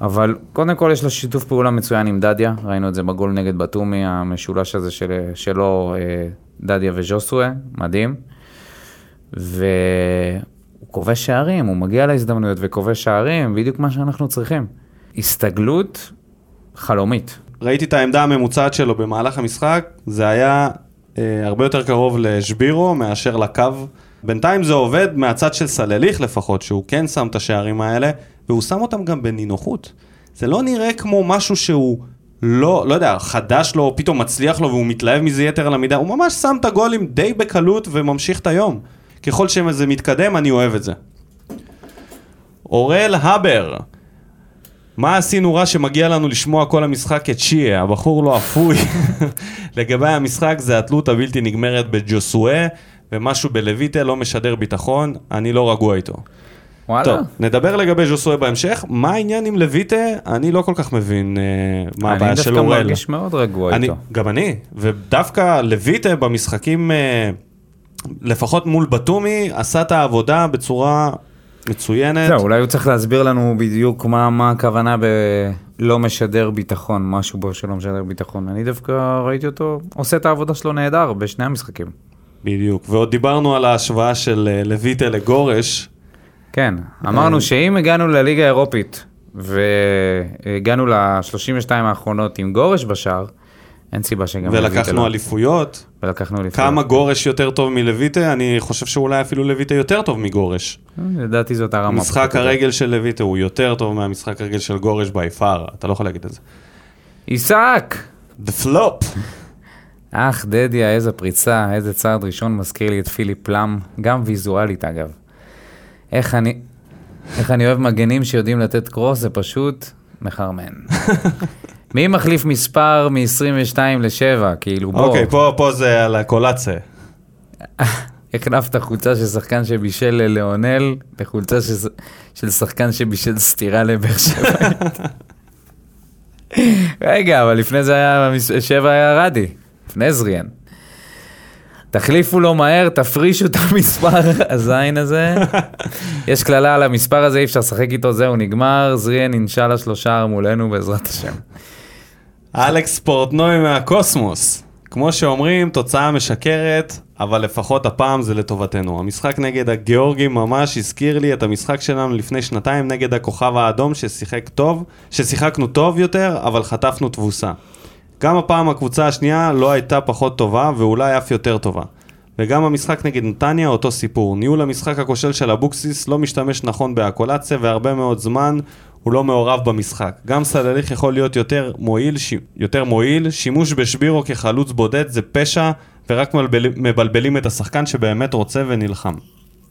אבל קודם כל יש לו שיתוף פעולה מצוין עם דדיה, ראינו את זה בגול נגד בתומי, המשולש הזה של, שלו, אה, דדיה וז'וסווה, מדהים. והוא כובש שערים, הוא מגיע להזדמנויות וכובש שערים, בדיוק מה שאנחנו צריכים. הסתגלות חלומית. ראיתי את העמדה הממוצעת שלו במהלך המשחק, זה היה אה, הרבה יותר קרוב לשבירו מאשר לקו. בינתיים זה עובד מהצד של סלליך לפחות, שהוא כן שם את השערים האלה, והוא שם אותם גם בנינוחות. זה לא נראה כמו משהו שהוא לא, לא יודע, חדש לו, או פתאום מצליח לו והוא מתלהב מזה יתר על המידה, הוא ממש שם את הגולים די בקלות וממשיך את היום. ככל שזה מתקדם, אני אוהב את זה. אורל הבר, מה עשינו רע שמגיע לנו לשמוע כל המשחק את שיה, הבחור לא אפוי. לגבי המשחק זה התלות הבלתי נגמרת בג'וסואה, ומשהו בלויטה לא משדר ביטחון, אני לא רגוע איתו. וואלה. טוב, נדבר לגבי ז'וסואה בהמשך. מה העניין עם לויטה? אני לא כל כך מבין אה, מה הבעיה של אני אורל. דווקא מרגיש מאוד רגוע אני, איתו. גם אני, ודווקא לויטה במשחקים, אה, לפחות מול בתומי, עשה את העבודה בצורה מצוינת. זהו, אולי הוא צריך להסביר לנו בדיוק מה, מה הכוונה בלא משדר ביטחון, משהו בו שלא משדר ביטחון. אני דווקא ראיתי אותו עושה את העבודה שלו נהדר בשני המשחקים. בדיוק, ועוד דיברנו על ההשוואה של אה, לויטה לגורש. כן, אמרנו שאם הגענו לליגה האירופית והגענו ל-32 האחרונות עם גורש בשער, אין סיבה שגם לויטה ולקחנו לא. אליפויות. ולקחנו אליפויות. כמה גורש יותר טוב מלויטה? אני חושב שאולי אפילו לויטה יותר טוב מגורש. לדעתי זאת הרמה. משחק. הרגל של לויטה הוא יותר טוב מהמשחק הרגל של גורש בי פאר, אתה לא יכול להגיד את זה. עיסק! The flop. אך, דדיה, איזה פריצה, איזה צעד ראשון מזכיר לי את פיליפ פלאם, גם ויזואלית אגב. איך אני, איך אני אוהב מגנים שיודעים לתת קרוס, זה פשוט מחרמן. מי מחליף מספר מ-22 ל-7? כאילו, בוא, אוקיי, פה פה זה על הקולציה. החלפת חולצה של שחקן שבישל לליאונל לחולצה של, של שחקן שבישל סטירה לבאר שבע. רגע, אבל לפני זה היה, שבע היה רדי, לפני זריאן. תחליפו לו מהר, תפרישו את המספר הזין הזה. יש קללה על המספר הזה, אי אפשר לשחק איתו, זהו, נגמר. זריאן אינשאללה שלושה מולנו בעזרת השם. אלכס פורטנוי מהקוסמוס. כמו שאומרים, תוצאה משקרת, אבל לפחות הפעם זה לטובתנו. המשחק נגד הגיאורגים ממש הזכיר לי את המשחק שלנו לפני שנתיים נגד הכוכב האדום ששיחק טוב, ששיחקנו טוב יותר, אבל חטפנו תבוסה. גם הפעם הקבוצה השנייה לא הייתה פחות טובה, ואולי אף יותר טובה. וגם המשחק נגד נתניה אותו סיפור. ניהול המשחק הכושל של אבוקסיס לא משתמש נכון באקולציה והרבה מאוד זמן הוא לא מעורב במשחק. גם סלליך יכול להיות יותר מועיל, ש... יותר מועיל, שימוש בשבירו כחלוץ בודד זה פשע ורק מבלבל... מבלבלים את השחקן שבאמת רוצה ונלחם.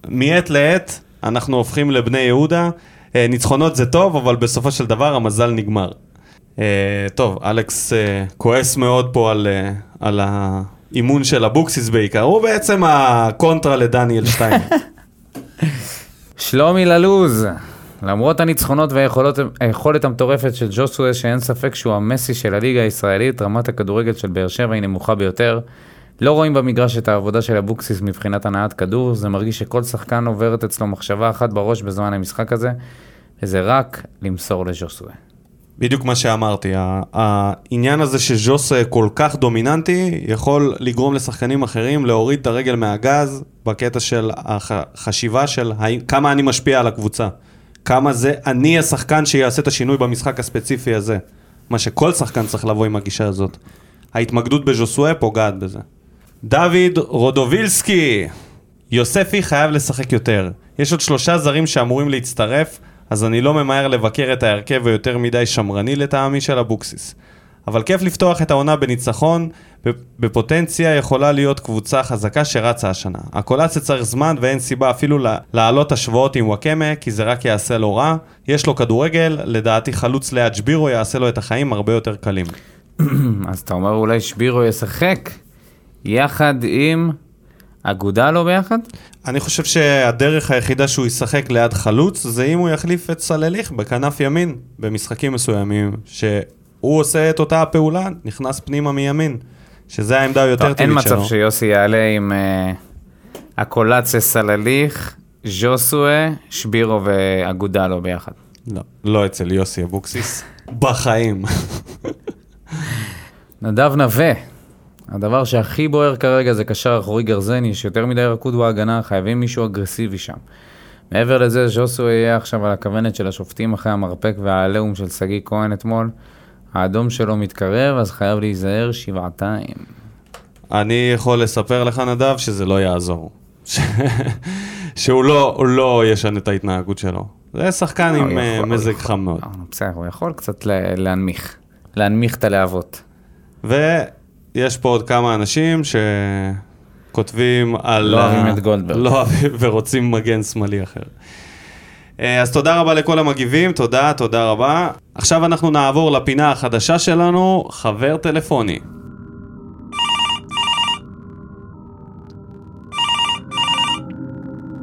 מעת לעת אנחנו הופכים לבני יהודה, אה, ניצחונות זה טוב אבל בסופו של דבר המזל נגמר. אה, טוב, אלכס אה, כועס מאוד פה על, אה, על האימון של אבוקסיס בעיקר, הוא בעצם הקונטרה לדניאל שטיין. שלומי ללוז, למרות הניצחונות והיכולת המטורפת של ג'וסווה, שאין ספק שהוא המסי של הליגה הישראלית, רמת הכדורגל של באר שבע היא נמוכה ביותר. לא רואים במגרש את העבודה של אבוקסיס מבחינת הנעת כדור, זה מרגיש שכל שחקן עוברת אצלו מחשבה אחת בראש בזמן המשחק הזה, וזה רק למסור לג'וסווה. בדיוק מה שאמרתי, העניין הזה שז'וס כל כך דומיננטי, יכול לגרום לשחקנים אחרים להוריד את הרגל מהגז בקטע של החשיבה של כמה אני משפיע על הקבוצה. כמה זה אני השחקן שיעשה את השינוי במשחק הספציפי הזה. מה שכל שחקן צריך לבוא עם הגישה הזאת. ההתמקדות בז'וסואה פוגעת בזה. דוד רודובילסקי, יוספי חייב לשחק יותר. יש עוד שלושה זרים שאמורים להצטרף, אז אני לא ממהר לבקר את ההרכב היותר מדי שמרני לטעמי של אבוקסיס. אבל כיף לפתוח את העונה בניצחון, בפוטנציה יכולה להיות קבוצה חזקה שרצה השנה. הקולציה צריך זמן ואין סיבה אפילו להעלות השוואות עם וואקמה, כי זה רק יעשה לו רע. יש לו כדורגל, לדעתי חלוץ ליד שבירו יעשה לו את החיים הרבה יותר קלים. אז אתה אומר אולי שבירו ישחק יחד עם אגודה לא ביחד? אני חושב שהדרך היחידה שהוא ישחק ליד חלוץ זה אם הוא יחליף את סלליך בכנף ימין במשחקים מסוימים, שהוא עושה את אותה הפעולה, נכנס פנימה מימין, שזה העמדה היותר אין טבעית שלו. מצב שיוסי יעלה עם uh, הקולציה סלליך, ז'וסואה, שבירו ואגודה לא ביחד. לא, לא אצל יוסי אבוקסיס, בחיים. נדב נווה, הדבר שהכי בוער כרגע זה קשר אחורי גרזני, יש יותר מדי רכות בהגנה, חייבים מישהו אגרסיבי שם. מעבר לזה, ז'וסו יהיה עכשיו על הכוונת של השופטים אחרי המרפק והעליהום של שגיא כהן אתמול. האדום שלו מתקרב, אז חייב להיזהר שבעתיים. אני יכול לספר לך, נדב, שזה לא יעזור. שהוא לא, לא ישנה את ההתנהגות שלו. זה שחקן עם אה, יכול, מזג. חם מאוד. אה, בסדר, הוא יכול קצת לה- להנמיך. להנמיך את הלהבות. ויש פה עוד כמה אנשים שכותבים על... לא ה- אוהבים את גולדברג. לא אוהבים ורוצים מגן שמאלי אחר. אה, אז תודה רבה לכל המגיבים, תודה, תודה רבה. עכשיו אנחנו נעבור לפינה החדשה שלנו, חבר טלפוני.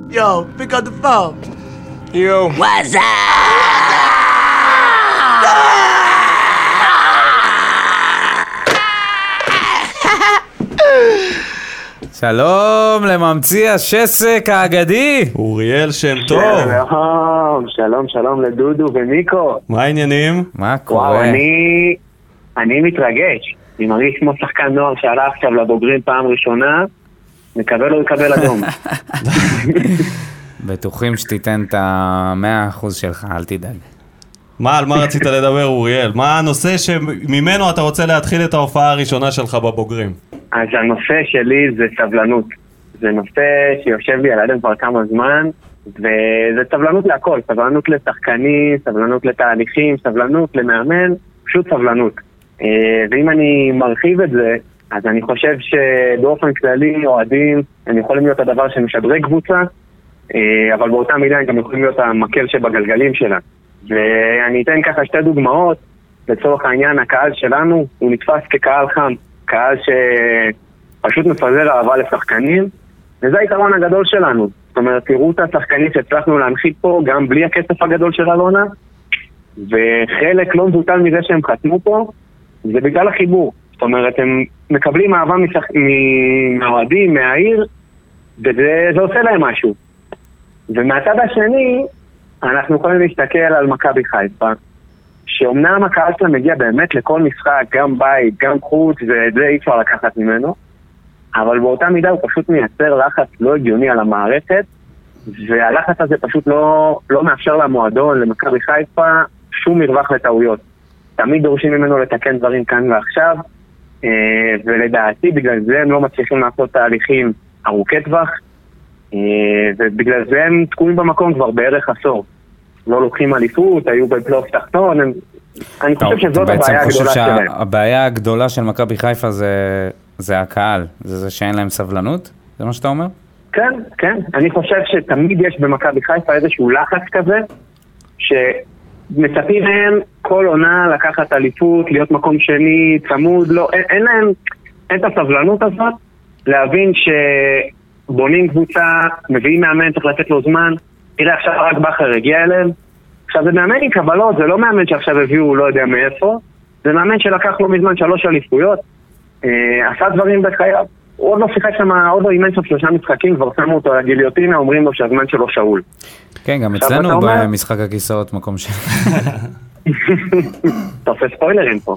Yo, pick up the phone. Yo. What's שלום לממציא השסק האגדי! אוריאל שם טוב, שלום, שלום, שלום לדודו ומיקו. מה העניינים? מה וואו, קורה? אני... אני מתרגש. אני מרגיש כמו שחקן נוער שעלה עכשיו לבוגרים פעם ראשונה, מקווה לא יקבל אדום. בטוחים שתיתן את המאה אחוז שלך, אל תדאג. מה, על מה רצית לדבר, אוריאל? מה הנושא שממנו אתה רוצה להתחיל את ההופעה הראשונה שלך בבוגרים? אז הנושא שלי זה סבלנות. זה נושא שיושב לי על הלב כבר כמה זמן, וזה סבלנות להכל, סבלנות לשחקנים, סבלנות לתהליכים, סבלנות למאמן, פשוט סבלנות. אה, ואם אני מרחיב את זה, אז אני חושב שבאופן כללי אוהדים הם יכולים להיות הדבר שמשדרג קבוצה, אה, אבל באותה מידה הם גם יכולים להיות המקל שבגלגלים שלה. ואני אתן ככה שתי דוגמאות, לצורך העניין הקהל שלנו הוא נתפס כקהל חם, קהל שפשוט מפזר אהבה לשחקנים, וזה היתרון הגדול שלנו. זאת אומרת, תראו את השחקנים שהצלחנו להנחית פה גם בלי הכסף הגדול של אלונה, וחלק לא מבוטל מזה שהם חתמו פה, זה בגלל החיבור. זאת אומרת, הם מקבלים אהבה מהאוהדים, מהעיר, וזה עושה להם משהו. ומהצד השני, אנחנו יכולים להסתכל על מכבי חיפה, שאומנם הקהל שלה מגיע באמת לכל משחק, גם בית, גם חוץ, ואת זה אי אפשר לקחת ממנו, אבל באותה מידה הוא פשוט מייצר לחץ לא הגיוני על המערכת, והלחץ הזה פשוט לא, לא מאפשר למועדון, למכבי חיפה, שום מרווח לטעויות. תמיד דורשים ממנו לתקן דברים כאן ועכשיו, אה, ולדעתי בגלל זה הם לא מצליחים לעשות תהליכים ארוכי טווח, ובגלל זה הם תקועים במקום כבר בערך עשור. לא לוקחים אליפות, היו בפלייאוף תחתון, הם... אני חושב שזאת הבעיה הגדולה שלהם. בעצם חושב שהבעיה הגדולה של מכבי חיפה זה, זה הקהל, זה זה שאין להם סבלנות? זה מה שאתה אומר? כן, כן. אני חושב שתמיד יש במכבי חיפה איזשהו לחץ כזה, שמצפים מהם כל עונה לקחת אליפות, להיות מקום שני, צמוד, לא, אין, אין להם, אין את הסבלנות הזאת להבין שבונים קבוצה, מביאים מאמן, צריך לתת לו זמן. תראה, עכשיו רק בכר הגיע אליהם. עכשיו זה מאמן עם קבלות, זה לא מאמן שעכשיו הביאו לא יודע מאיפה, זה מאמן שלקח לא מזמן שלוש אליפויות, אה, עשה דברים בחייו. הוא עוד לא שיחק שם, עוד לא אימן שם שלושה משחקים, כבר שמו אותו על הגיליוטינה, אומרים לו שהזמן שלו שאול. כן, גם אצלנו במשחק הכיסאות מקום ש... אתה עושה ספוילרים פה.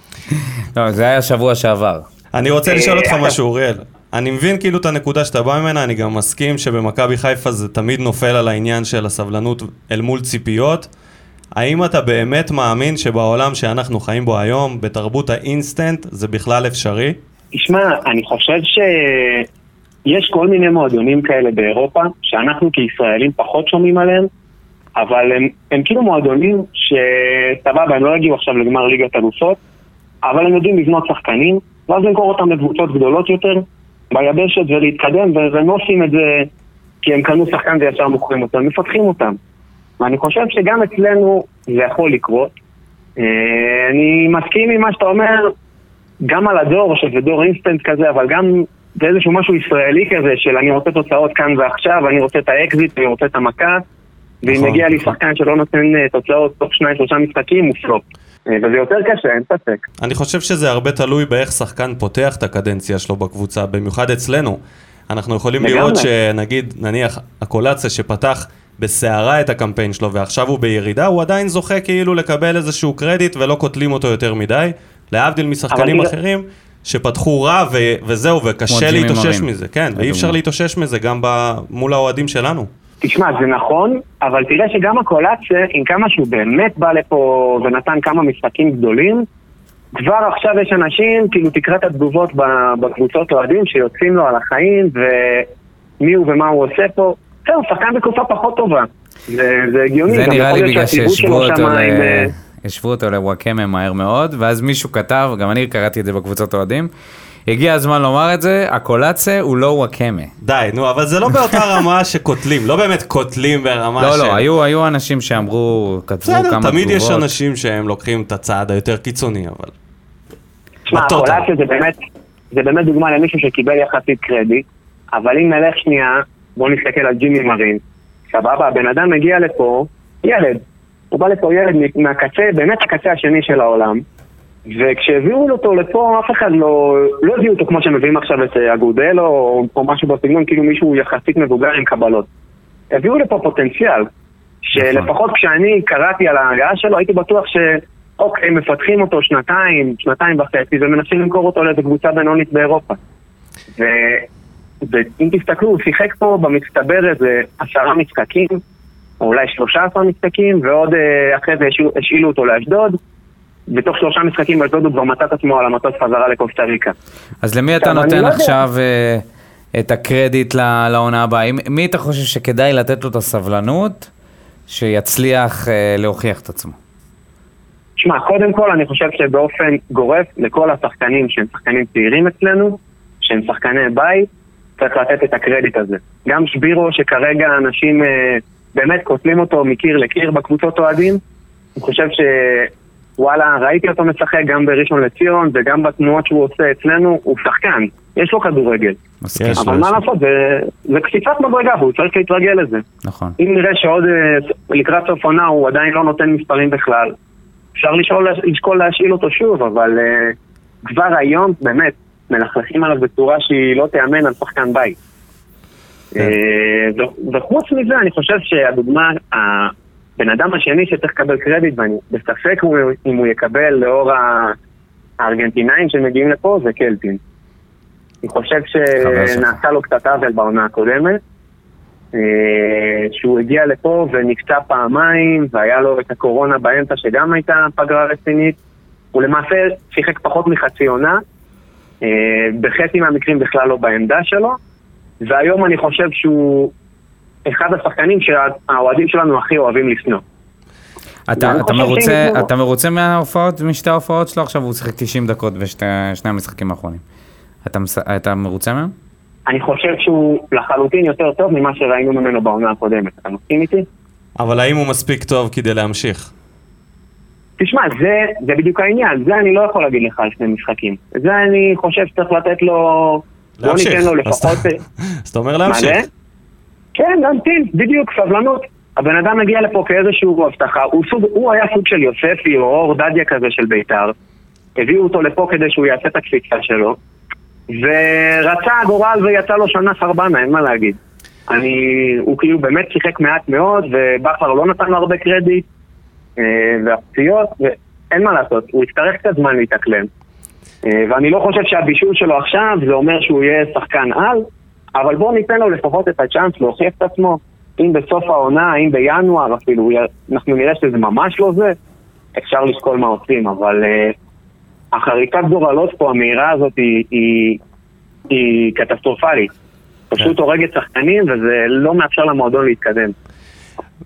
לא, זה היה שבוע שעבר. אני רוצה לשאול אותך משהו, אוריאל. אני מבין כאילו את הנקודה שאתה בא ממנה, אני גם מסכים שבמכבי חיפה זה תמיד נופל על העניין של הסבלנות אל מול ציפיות. האם אתה באמת מאמין שבעולם שאנחנו חיים בו היום, בתרבות האינסטנט, זה בכלל אפשרי? תשמע, אני חושב שיש כל מיני מועדונים כאלה באירופה, שאנחנו כישראלים פחות שומעים עליהם, אבל הם, הם כאילו מועדונים שסבבה, הם לא יגיעו עכשיו לגמר ליגת אלופות, אבל הם יודעים לבנות שחקנים, ואז למכור אותם לקבוצות גדולות יותר, ביבשת ולהתקדם, והם לא עושים את זה כי הם קנו שחקן וישר מוכרים אותם, הם מפתחים אותם. ואני חושב שגם אצלנו זה יכול לקרות. אה, אני מסכים עם מה שאתה אומר, גם על הדור, שזה דור אינסטנט כזה, אבל גם זה איזשהו משהו ישראלי כזה, של אני רוצה תוצאות כאן ועכשיו, אני רוצה את האקזיט, אני רוצה את המכה, ואם נכון, מגיע לי נכון. שחקן שלא נותן אה, תוצאות תוך שניים שלושה משחקים, הוא פלופ. אה, וזה יותר קשה, אין ספק. אני חושב שזה הרבה תלוי באיך שחקן פותח את הקדנציה שלו בקבוצה, במיוחד אצלנו. אנחנו יכולים לראות שנגיד, נניח, הקולציה שפתח בסערה את הקמפיין שלו ועכשיו הוא בירידה, הוא עדיין זוכה כאילו לקבל איזשהו קרדיט ולא קוטלים אותו יותר מדי. להבדיל משחקנים אחרים שפתחו רע ו- וזהו, וקשה להתאושש מזה, כן, ואי אפשר להתאושש מזה גם ב- מול האוהדים שלנו. תשמע, זה נכון, אבל תראה שגם הקולאצה, עם כמה שהוא באמת בא לפה ונתן כמה משחקים גדולים, כבר עכשיו יש אנשים, כאילו תקרא את התגובות בקבוצות אוהדים שיוצאים לו על החיים ומי הוא ומה הוא עושה פה. זהו, שחקן בתקופה פחות טובה. זה הגיוני. זה נראה לי בגלל שהשוו אותו ל... אה, השוו אותו לוואקמה מהר מאוד, ואז מישהו כתב, גם אני קראתי את זה בקבוצות אוהדים, הגיע הזמן לומר את זה, הקולאצה הוא לא וואקמה. די, נו, אבל זה לא באותה רמה שקוטלים, לא באמת קוטלים ברמה לא, של... לא, לא, היו, היו אנשים שאמרו, כתבו כמה תגובות. תמיד יש אנשים שהם לוקחים את הצעד היותר קיצוני, אבל... תשמע, הקולאצה זה באמת, זה באמת דוגמה למישהו שקיבל יחסית קרדיט, אבל אם נלך שנייה, בואו נסתכל על ג'ימי מרין. סבבה, הבן אדם מגיע לפה, ילד. הוא בא לפה ילד מהקצה, באמת הקצה השני של העולם. וכשהביאו אותו לפה, אף אחד לא, לא הביאו אותו כמו שמביאים עכשיו את אה, אגודלו או, או משהו בסגנון, כאילו מישהו יחסית מבוגר עם קבלות. הביאו לפה פוטנציאל, שלפחות נכון. כשאני קראתי על ההגעה שלו, הייתי בטוח ש... אוקיי, מפתחים אותו שנתיים, שנתיים וחצי, ומנסים למכור אותו לאיזו קבוצה בינונית באירופה. ו... ואם תסתכלו, הוא שיחק פה במצטבר איזה עשרה משחקים, או אולי 13 משחקים, ועוד אה, אחרי זה השאילו אותו לאשדוד. בתוך שלושה משחקים באשדוד הוא כבר מצא את עצמו על המטוס חזרה לקוסטה ריקה. אז למי אתה נותן לא. עכשיו אה, את הקרדיט לעונה הבאה? מי אתה חושב שכדאי לתת לו את הסבלנות שיצליח אה, להוכיח את עצמו? שמע, קודם כל אני חושב שבאופן גורף לכל השחקנים שהם שחקנים צעירים אצלנו, שהם שחקני בית, צריך לתת את הקרדיט הזה. גם שבירו, שכרגע אנשים אה, באמת קוטלים אותו מקיר לקיר בקבוצות אוהדים, אני חושב ש... וואלה, ראיתי אותו משחק גם בראשון לציון וגם בתנועות שהוא עושה אצלנו, הוא שחקן, יש לו כדורגל. אבל מה. לעשות, זה, זה קפיצת מדרגה והוא צריך להתרגל לזה. נכון. אם נראה שעוד אה, לקראת סוף עונה הוא עדיין לא נותן מספרים בכלל, אפשר לשאול, לשקול להשאיל אותו שוב, אבל אה, כבר היום, באמת, מלכלכים עליו בצורה שהיא לא תיאמן על שחקן בית. אה, ו- וחוץ מזה, אני חושב שהדוגמה, הבן אדם השני שצריך לקבל קרדיט, ואני בספק אם הוא- אם הוא יקבל לאור הארגנטינאים שמגיעים לפה, זה קלטין. אני חושב. שנעשה לו קצת עוול בעונה הקודמת. אה, שהוא הגיע לפה ונפצע פעמיים, והיה לו את הקורונה באמצע שגם הייתה פגרה רצינית. הוא למעשה שיחק פחות מחצי עונה, אה, בחצי מהמקרים בכלל לא בעמדה שלו, והיום אני חושב שהוא אחד השחקנים שהאוהדים שלנו הכי אוהבים לשנוא. אתה, אתה, מרוצה. אתה מרוצה מההופעות, משתי ההופעות שלו? עכשיו הוא שיחק 90 דקות בשני המשחקים האחרונים. אתה, אתה מרוצה מהם? אני חושב שהוא לחלוטין יותר טוב ממה שראינו ממנו בעונה הקודמת. אתה מסכים איתי? אבל האם הוא מספיק טוב כדי להמשיך? תשמע, זה, זה בדיוק העניין, זה אני לא יכול להגיד לך על שני משחקים. זה אני חושב שצריך לתת לו... בוא להמשיך. ניתן לו אז לפחות... אתה- אז אתה אומר מה להמשיך. כן, להמתין, בדיוק, סבלנות. הבן אדם מגיע לפה כאיזשהו הבטחה, הוא, סוג, הוא היה סוג של יוספי או אור דדיה כזה של בית"ר. הביאו אותו לפה כדי שהוא יעשה את הקפיצה שלו, ורצה הגורל ויצא לו שנה חרבנה, אין מה להגיד. אני, הוא כאילו באמת שיחק מעט מאוד, ובכר לא נתן לו הרבה קרדיט, אה, והפציעות, ואין מה לעשות, הוא יצטרך קצת זמן להתאקלם. אה, ואני לא חושב שהבישול שלו עכשיו זה אומר שהוא יהיה שחקן על, אבל בואו ניתן לו לפחות את הצ'אנס להוכיח את עצמו. אם בסוף העונה, אם בינואר אפילו, אנחנו נראה שזה ממש לא זה, אפשר לשקול מה עושים, אבל uh, החריקת גורלות פה, המהירה הזאת, היא, היא, היא קטסטרופלית. פשוט הורגת שחקנים וזה לא מאפשר למועדון להתקדם.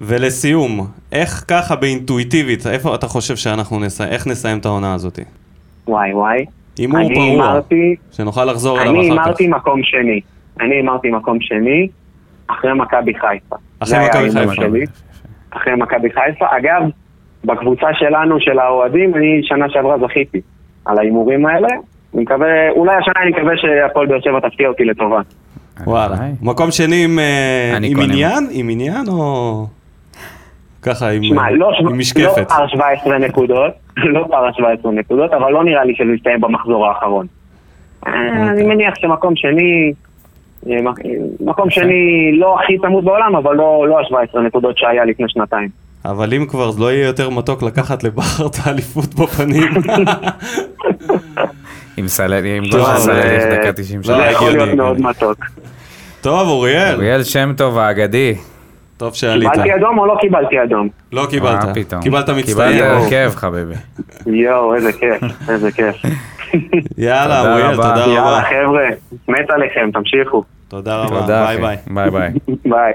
ולסיום, איך ככה באינטואיטיבית, איפה אתה חושב שאנחנו נסיים, איך נסיים את העונה הזאת? וואי וואי. הימור אני פרוע, שנוכל לחזור אליו אני אחר כך. הימרתי מקום שני. אני הימרתי מקום שני, אחרי מכבי חיפה. אחרי מכבי חיפה. אחרי מכבי חיפה. אגב, בקבוצה שלנו, של האוהדים, אני שנה שעברה זכיתי על ההימורים האלה. אני מקווה, אולי השנה אני מקווה שהפועל באר שבע תפתיע אותי לטובה. וואלה. מקום שני עם, אה, עם. עניין? עם עניין או... ככה עם, שמע, לא, עם לא משקפת. פער 17 נקודות, לא פער 17 נקודות, אבל לא נראה לי שזה יסתיים במחזור האחרון. אה, אוקיי. אני מניח שמקום שני, מקום שני לא הכי צמוד בעולם, אבל לא לא ה-17 נקודות שהיה לפני שנתיים. אבל אם כבר לא יהיה יותר מתוק לקחת לבכר את האליפות בפנים. עם סללי, עם גול של סללי, אה, דקה 90 לא זה שנה. יכול להיות מאוד. מתוק. טוב, אוריאל, אוריאל שם טוב האגדי. טוב שעלית. קיבלתי אדום או לא קיבלתי אדום? לא קיבלת. מה פתאום? קיבלת מצטיין. קיבלת הרכב חביבי. יואו, איזה כיף, איזה כיף. יאללה, תודה אוריאל, רבה. תודה יאללה רבה. חבר'ה, מת עליכם, תמשיכו. תודה רבה, תודה ביי. ביי. ביי ביי. ביי.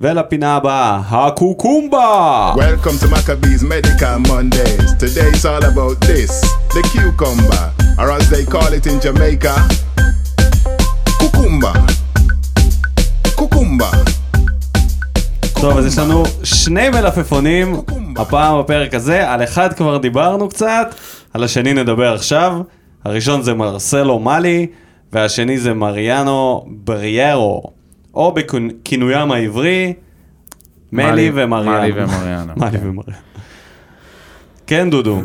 ולפינה הבאה, ה cucumba! Welcome to Maccabees Medical Mondays. Today it's all about this the cucumber, or as they call it in Jamaica, cucumba. Cucumba. טוב, אז יש לנו שני מלפפונים, הפעם בפרק הזה, על אחד כבר דיברנו קצת, על השני נדבר עכשיו. הראשון זה מרסלו מאלי, והשני זה מריאנו בריירו, או בכינוים העברי, מלי ומריאנו. ומריאנו. מאלי ומריאנו. כן, דודו,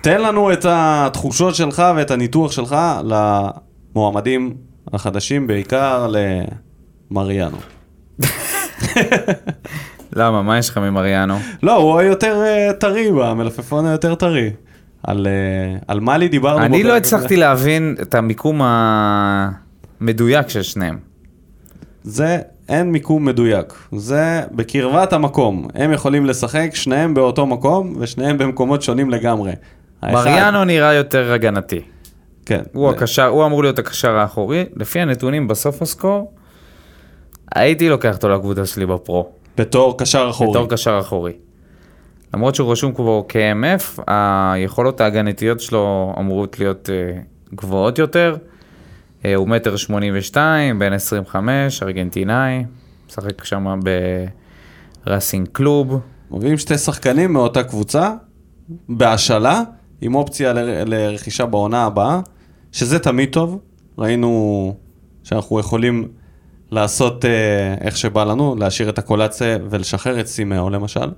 תן לנו את התחושות שלך ואת הניתוח שלך למועמדים החדשים, בעיקר למריאנו. למה, מה יש לך ממריאנו? לא, הוא היותר אה, טרי במלפפון היותר טרי. על, אה, על מאלי דיברנו. אני לא. הצלחתי להבין את המיקום המדויק של שניהם. זה אין מיקום מדויק. זה בקרבת המקום. הם יכולים לשחק, שניהם באותו מקום, ושניהם במקומות שונים לגמרי. האחד- מריאנו נראה יותר הגנתי. כן. הוא הקשר, הוא אמור להיות הקשר האחורי. לפי הנתונים בסוף הסקור, הייתי לוקח אותו לקבוצה שלי בפרו, בתור קשר אחורי. בתור קשר אחורי. למרות שהוא רשום כבר כ-MF, היכולות ההגנתיות שלו אמורות להיות אה, גבוהות יותר. אה, הוא מטר שמונים ושתיים, בן 25, ארגנטינאי, משחק שם בראסינג קלוב. מביאים שתי שחקנים מאותה קבוצה, בהשאלה, עם אופציה לרכישה בעונה הבאה, שזה תמיד טוב. ראינו שאנחנו יכולים לעשות אה, איך שבא לנו, להשאיר את הקולציה ולשחרר את סימאו למשל.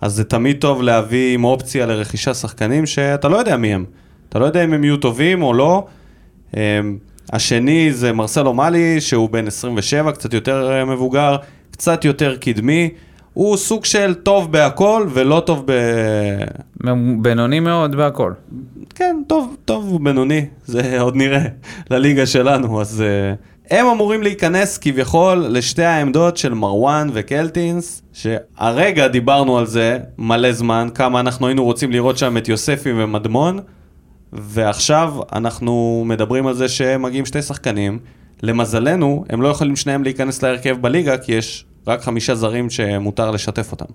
אז זה תמיד טוב להביא עם אופציה לרכישה שחקנים שאתה לא יודע מי הם. אתה לא יודע אם הם יהיו טובים או לא. אה, השני זה מרסלו מאלי, שהוא בן 27, קצת יותר אה, מבוגר, קצת יותר קדמי. הוא סוג של טוב בהכל ולא טוב ב... בינוני מאוד בהכל. כן, טוב, טוב ובינוני, זה עוד נראה לליגה שלנו, אז uh, הם אמורים להיכנס כביכול לשתי העמדות של מרואן וקלטינס, שהרגע דיברנו על זה מלא זמן, כמה אנחנו היינו רוצים לראות שם את יוספי ומדמון, ועכשיו אנחנו מדברים על זה שמגיעים שתי שחקנים. למזלנו, הם לא יכולים שניהם להיכנס להרכב בליגה, כי יש רק חמישה זרים שמותר לשתף אותם.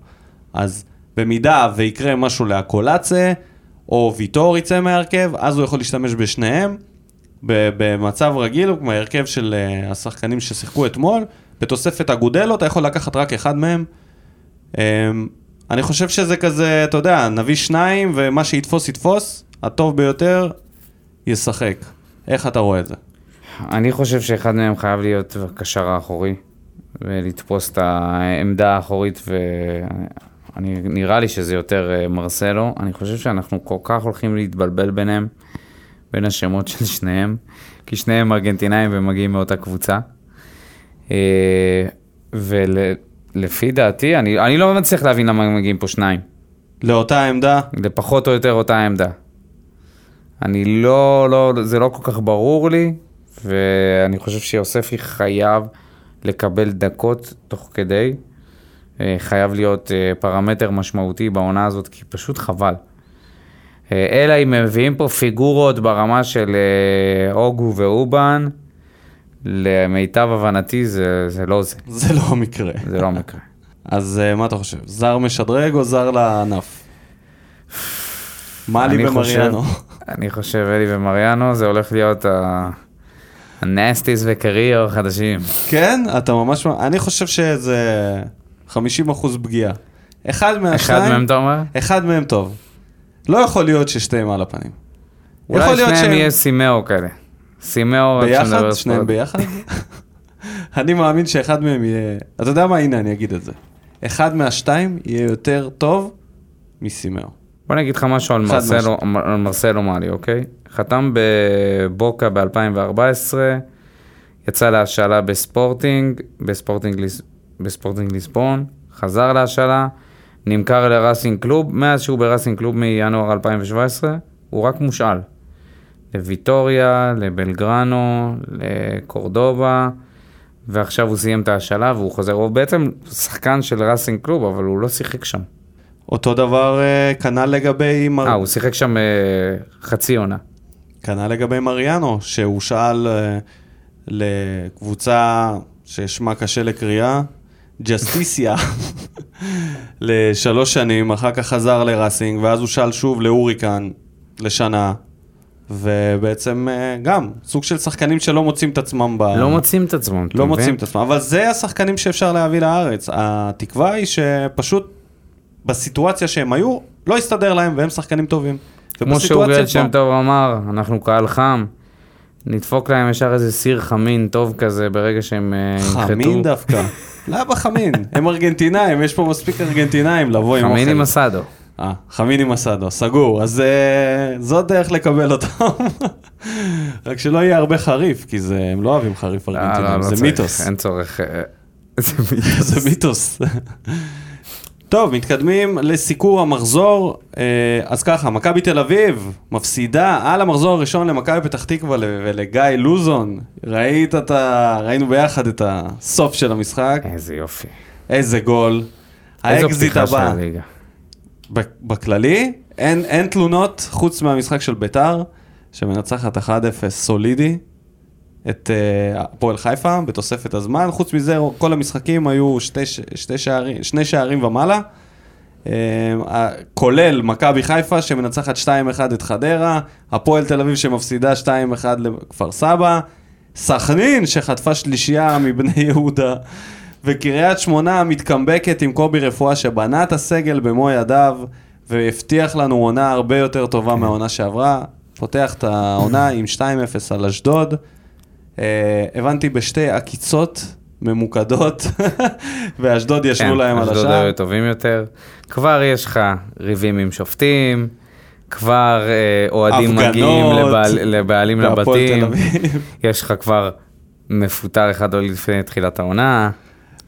אז במידה ויקרה משהו לאקולצה, או ויטור יצא מההרכב, אז הוא יכול להשתמש בשניהם. במצב רגיל, כמו ההרכב של uh, השחקנים ששיחקו אתמול, בתוספת אגודלו, אתה יכול לקחת רק אחד מהם. Um, אני חושב שזה כזה, אתה יודע, נביא שניים, ומה שיתפוס יתפוס, הטוב ביותר ישחק. איך אתה רואה את זה? אני חושב שאחד מהם חייב להיות הקשר האחורי, ולתפוס את העמדה האחורית, ונראה לי שזה יותר אה, מרסלו. אני חושב שאנחנו כל כך הולכים להתבלבל ביניהם, בין השמות של שניהם, כי שניהם ארגנטינאים ומגיעים מאותה קבוצה. אה, ולפי דעתי, אני, אני לא מצליח להבין למה מגיעים פה שניים. לאותה עמדה, לפחות או יותר אותה עמדה. אני לא, לא, זה לא כל כך ברור לי, ואני חושב שיוספי חייב לקבל דקות תוך כדי. אה, חייב להיות אה, פרמטר משמעותי בעונה הזאת, כי פשוט חבל. אה, אלא אם מביאים פה פיגורות ברמה של אה, אוגו ואובן, למיטב הבנתי זה, זה לא זה, זה לא המקרה. זה לא המקרה. אז uh, מה אתה חושב? זר משדרג או זר לענף? מאלי אני ומריאנו. אני חושב אלי ומריאנו, זה הולך להיות ה- הנסטיס וקריו החדשים. כן? אתה ממש... אני חושב שזה 50% פגיעה. אחד מהשניים... אחד מהם אתה אומר? אחד מהם טוב. לא יכול להיות ששתיהם על הפנים. אולי שניהם יהיה סימאו כאלה. סימאו, ביחד? שניהם. ביחד? אני מאמין שאחד מהם יהיה... אתה יודע מה? הנה, אני אגיד את זה. אחד מהשתיים יהיה יותר טוב מסימאו. בוא אני אגיד לך משהו על מרסלו, על מרסלו מאלי, אוקיי? חתם בבוקה ב-2014, יצא להשאלה בספורטינג, בספורטינג, בספורטינג ליסבון, חזר להשאלה, נמכר לראסינג קלוב, מאז שהוא בראסינג קלוב מינואר 2017, הוא רק מושאל. לוויטוריה, לבלגרנו, לקורדובה, ועכשיו הוא סיים את ההשאלה והוא חוזר, הוא בעצם שחקן של ראסינג קלוב, אבל הוא לא שיחק שם. אותו דבר אה, כנ"ל לגבי... מר- אה, הוא שיחק שם אה, חצי עונה. כנ"ל לגבי מריאנו, שהוא שאל אה, לקבוצה ששמה קשה לקריאה, ג'סטיסיה, לשלוש שנים, אחר כך חזר לראסינג, ואז הוא שאל שוב להוריקן לשנה, ובעצם אה, גם, סוג של שחקנים שלא מוצאים את עצמם ב... לא מוצאים את עצמם, לא? מוצאים את עצמם, אבל זה השחקנים שאפשר להביא לארץ. התקווה היא שפשוט בסיטואציה שהם היו, לא הסתדר להם והם שחקנים טובים. כמו שאוריאל שם טוב אמר, אנחנו קהל חם, נדפוק להם ישר איזה סיר חמין טוב כזה ברגע שהם אה, ינחתו. חמין דווקא. למה חמין? הם ארגנטינאים, יש פה מספיק ארגנטינאים לבוא עם אוכל. חמין עם אסדו. אה, חמין עם אסדו, סגור. אז אה, זאת דרך לקבל אותם. רק שלא יהיה הרבה חריף, כי זה, הם לא אוהבים חריף לא, לא, ארגנטינאים, לא זה צריך, מיתוס. אין צורך. אה, זה מיתוס. זה מיתוס. טוב, מתקדמים לסיקור המחזור. אה, אז ככה, מכבי תל אביב מפסידה על המחזור הראשון למכבי פתח תקווה ול- ולגיא לוזון. ראית את ה... ראינו ביחד את הסוף של המשחק. איזה יופי. איזה גול. האקזיט הבא. בכללי, אין, אין תלונות חוץ מהמשחק של ביתר, שמנצחת 1-0 סולידי את אה, הפועל חיפה בתוספת הזמן. חוץ מזה, כל המשחקים היו שתי, שתי שערים, שני שערים ומעלה. ה- כולל מכבי חיפה שמנצחת 2-1 את חדרה, הפועל תל אביב שמפסידה 2-1 לכפר סבא, סכנין שחטפה שלישייה מבני יהודה, וקריית שמונה מתקמבקת עם קובי רפואה שבנה את הסגל במו ידיו, והבטיח לנו עונה הרבה יותר טובה מהעונה שעברה. פותח את העונה עם 2-0 על אשדוד. אה, הבנתי בשתי עקיצות ממוקדות, ואשדוד ישבו להם על כן, אשדוד השער. היו טובים יותר. כבר יש לך ריבים עם שופטים, כבר אה, אוהדים מגיעים לבעל, לבעלים לבתים. יש לך כבר מפוטר אחד עוד לפני תחילת העונה.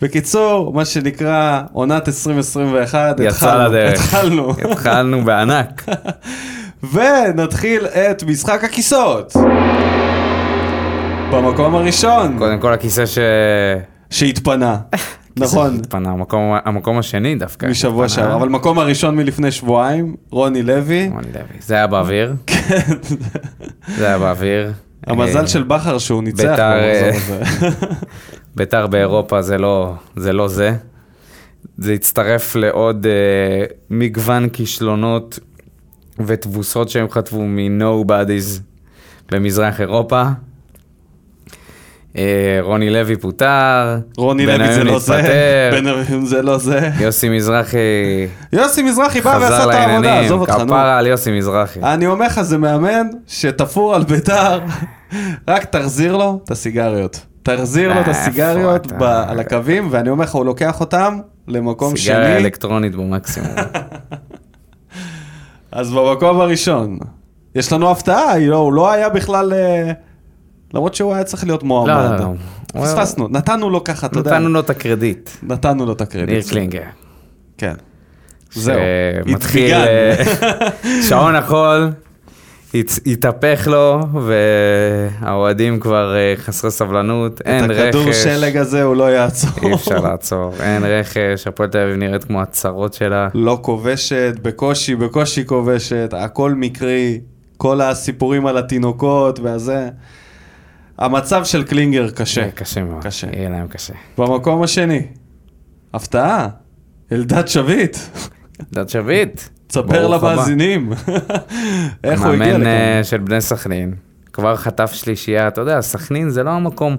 בקיצור, מה שנקרא עונת 2021, יצא התחלנו, לדרך. התחלנו. התחלנו בענק. ונתחיל את משחק הכיסאות. במקום הראשון, קודם כל הכיסא ש... שהתפנה. נכון, התפנה, המקום, המקום השני דווקא. משבוע. שעבר, אבל מקום הראשון מלפני שבועיים, רוני לוי. רוני לוי. זה היה באוויר. כן. זה היה באוויר. המזל אה, של בכר שהוא ניצח ביתר, אה. ביתר באירופה זה לא זה. לא זה. זה הצטרף לעוד אה, מגוון כישלונות ותבוסות שהם חטפו מ-Nobody's במזרח אירופה. אה, רוני לוי פוטר, רוני לוי זה לא זה, התפטר, בניון זה לא זה. יוסי מזרחי יוסי מזרחי בא ועשה את העבודה, עזוב אותך, נו. כפרה על יוסי מזרחי. אני אומר לך, זה מאמן שתפור על ביתר, רק תחזיר לו את הסיגריות. תחזיר לו את אה, הסיגריות? על הקווים, ואני אומר לך, הוא לוקח אותם למקום סיגריה שני. אלקטרונית במקסימום. אז במקום הראשון, יש לנו הפתעה, לא- הוא לא היה בכלל... למרות שהוא היה צריך להיות מועמד. לא, לא, לא. פספסנו, נתנו לו ככה, אתה יודע. נתנו לו את הקרדיט. נתנו לו את הקרדיט. ניר קלינגר. כן. זהו. התביגן. אה, שעון החול, התהפך לו, והאוהדים כבר אה, חסרי סבלנות, אין את רכש. הכדור שלג הזה הוא לא יעצור. אי אפשר לעצור, אין רכש, הפועל תל אביב נראית כמו הצרות שלה. לא כובשת, בקושי, בקושי כובשת, הכל מקרי, כל הסיפורים על התינוקות והזה. המצב של קלינגר קשה. אה, קשה מאוד, קשה. יהיה להם קשה. במקום השני, הפתעה, אלדד שביט, דוד שביט, תספר. למאזינים. איך הוא הגיע לכאן? אה, של בני סכנין, כבר חטף שלישייה, אתה יודע, סכנין זה לא המקום.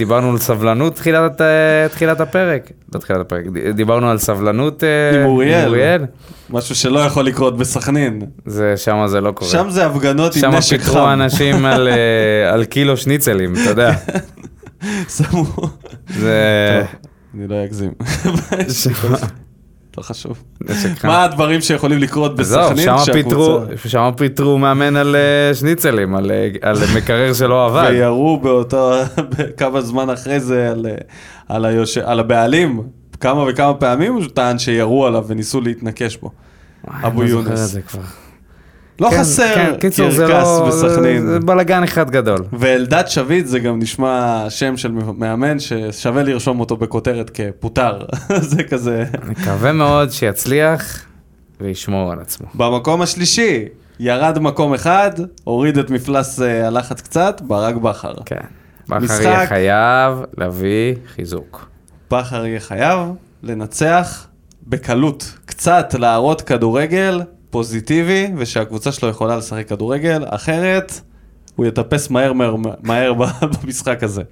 דיברנו על סבלנות תחילת, אה, תחילת הפרק, לא תחילת הפרק, דיברנו על סבלנות אה, עם אוריאל. אוריאל. משהו שלא יכול לקרות בסכנין. זה, שמה זה לא קורה. שם זה הפגנות עם שם נשק פיטרו חם. אנשים על, אה, על קילו שניצלים, אתה יודע. שמו... זה... אני לא אגזים. לא חשוב. מה הדברים שיכולים לקרות בסכנין שם פיטרו, מאמן על אה, שניצלים, על, אה, על מקרר שלא עבד. וירו באותו, כמה זמן אחרי זה על, על, הבעלים, כמה וכמה פעמים הוא טען שירו עליו וניסו להתנקש בו. אבו לא יונס. לא כן, חסר כן, קיצור, זה קרקס לא- בסכנין. זה- זה בלאגן אחד גדול. ואלדד שביט זה גם נשמע שם של מאמן ששווה לרשום אותו בכותרת כפוטר. זה כזה. מקווה מאוד שיצליח וישמור על עצמו. במקום השלישי, ירד מקום אחד, הוריד את מפלס אה, הלחץ קצת, ברק בכר. כן. בכר משחק- יהיה חייב להביא חיזוק. בכר יהיה חייב לנצח בקלות, קצת להראות כדורגל פוזיטיבי, ושהקבוצה שלו יכולה לשחק כדורגל, אחרת הוא יטפס מהר מהר, מהר במשחק הזה.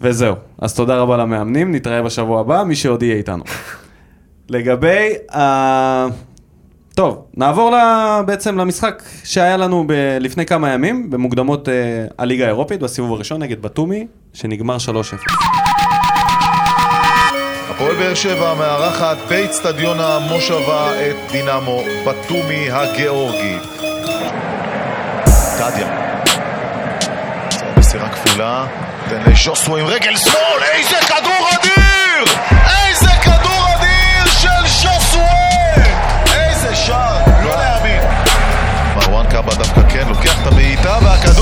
וזהו, אז תודה רבה למאמנים, נתראה בשבוע הבא, מי שעוד יהיה איתנו. לגבי ה... טוב, נעבור ל... בעצם למשחק שהיה לנו ב... לפני כמה ימים, במוקדמות uh, הליגה האירופית, בסיבוב הראשון נגד בתומי, שנגמר 3-0. הפועל באר שבע מארחת באיצטדיון המושבה את דינמו בטומי הגיאורגי. קדיה. מסירה כפולה, תן לז'וסו עם רגל שמאל, איזה כדור אדיר! איזה כדור אדיר של ז'וסו! איזה שער, לא להאמין. מרואן קאבה דווקא כן לוקח את הבעיטה והכדור...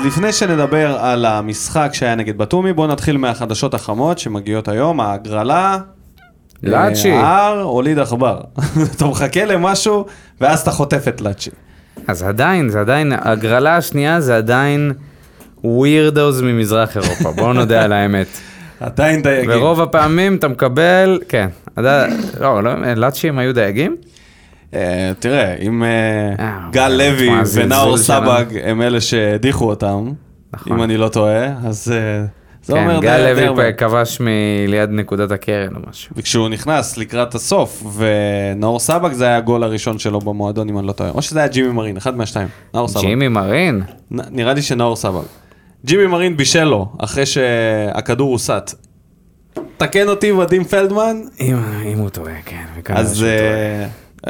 אז לפני שנדבר על המשחק שהיה נגד בתומי, בואו נתחיל מהחדשות החמות שמגיעות היום, ההגרלה. לאצ'י. אה, ההר הוליד עכבר. אתה מחכה למשהו, ואז אתה חוטף את לאצ'י. אז עדיין, זה עדיין, הגרלה השנייה זה עדיין ווירדוס ממזרח אירופה, בואו נודה על האמת. עדיין דייגים. ורוב הפעמים אתה מקבל, כן, לא, לא, לאצ'ים היו דייגים? אה, תראה, אם אה, אה, גל לוי ונאור. סבג הם אלה שהדיחו אותם, נכון. אם אני לא טועה, אז זה כן, אומר די גל די לוי הרבה. פה כבש מליד נקודת הקרן או משהו. וכשהוא נכנס לקראת הסוף, ונאור סבג זה היה הגול הראשון שלו במועדון, אם אני לא טועה. או שזה היה ג'ימי מרין, אחד מהשתיים. נאור סבג. ג'ימי מרין? נראה לי שנאור סבג. ג'ימי מרין בישל לו, אחרי שהכדור הוסט. תקן אותי, ודים פלדמן, אם אם הוא טועה, כן. אז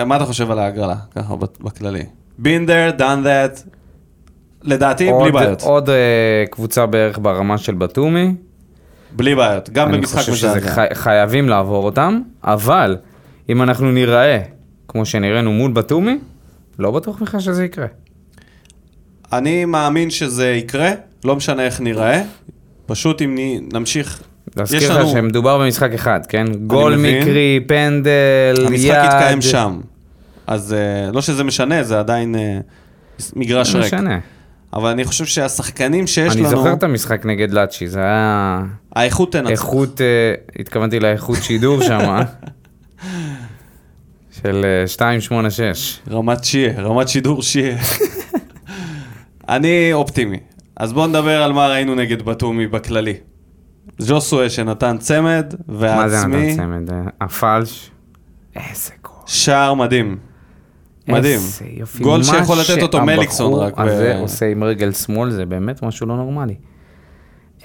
מה אתה חושב על ההגרלה, ככה בכללי? been there, done that, לדעתי טועה. בלי עוד- בעיות. עוד אה, קבוצה בערך ברמה של בתומי. בלי בעיות, גם אני במשחק חושב שזה. חי- חייבים לעבור אותם, אבל אם אנחנו ניראה כמו שנראינו מול בתומי, לא בטוח בכלל שזה יקרה. אני מאמין שזה יקרה, לא משנה איך נראה, פשוט אם נמשיך. להזכיר לך שמדובר במשחק אחד, כן? גול מבין. מקרי, פנדל, יד. המשחק יתקיים שם. אז אה, לא שזה משנה, זה עדיין אה, מגרש לא ריק. משנה. אבל אני חושב שהשחקנים שיש אני לנו, זוכר את המשחק נגד לאצ'י, זה היה האיכות תנצח. איכות, אה, התכוונתי לאיכות שידור שם, של אה, 286. רמת שיעה, רמת שידור שיעה. אני אופטימי. אז בואו נדבר על מה ראינו נגד בתומי בכללי. ז'וסואה שנתן צמד, מה זה נתן צמד? אה, הפלש? איזה גול. שער מדהים. מדהים. יופי. גול מה שיכול לתת אותו שהבחור מליקסון רק. ב- הזה עושה עם רגל שמאל, זה באמת משהו לא נורמלי.